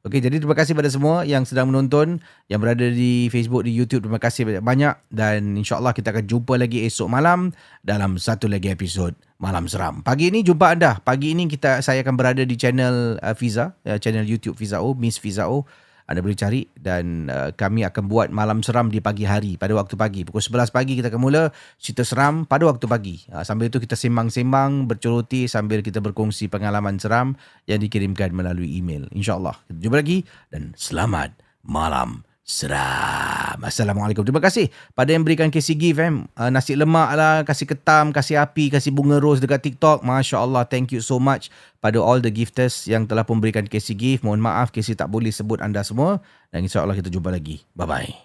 Okey, jadi terima kasih pada semua yang sedang menonton, yang berada di Facebook, di YouTube. Terima kasih banyak-banyak dan insyaAllah kita akan jumpa lagi esok malam dalam satu lagi episod Malam Seram. Pagi ini jumpa anda. Pagi ini kita saya akan berada di channel uh, Fiza, uh, channel YouTube Fiza O, Miss Fiza O anda boleh cari dan uh, kami akan buat malam seram di pagi hari pada waktu pagi. Pukul 11 pagi kita akan mula cerita seram pada waktu pagi. Uh, sambil itu kita sembang-sembang bercoroti sambil kita berkongsi pengalaman seram yang dikirimkan melalui email. Insyaallah. Kita jumpa lagi dan selamat malam seram. Assalamualaikum. Terima kasih pada yang berikan Casey gift eh. Uh, nasi lemak lah, kasih ketam, kasih api, kasih bunga rose dekat TikTok. Masya Allah, thank you so much pada all the gifters yang telah memberikan Casey gift. Mohon maaf Casey tak boleh sebut anda semua. Dan insya Allah kita jumpa lagi. Bye-bye.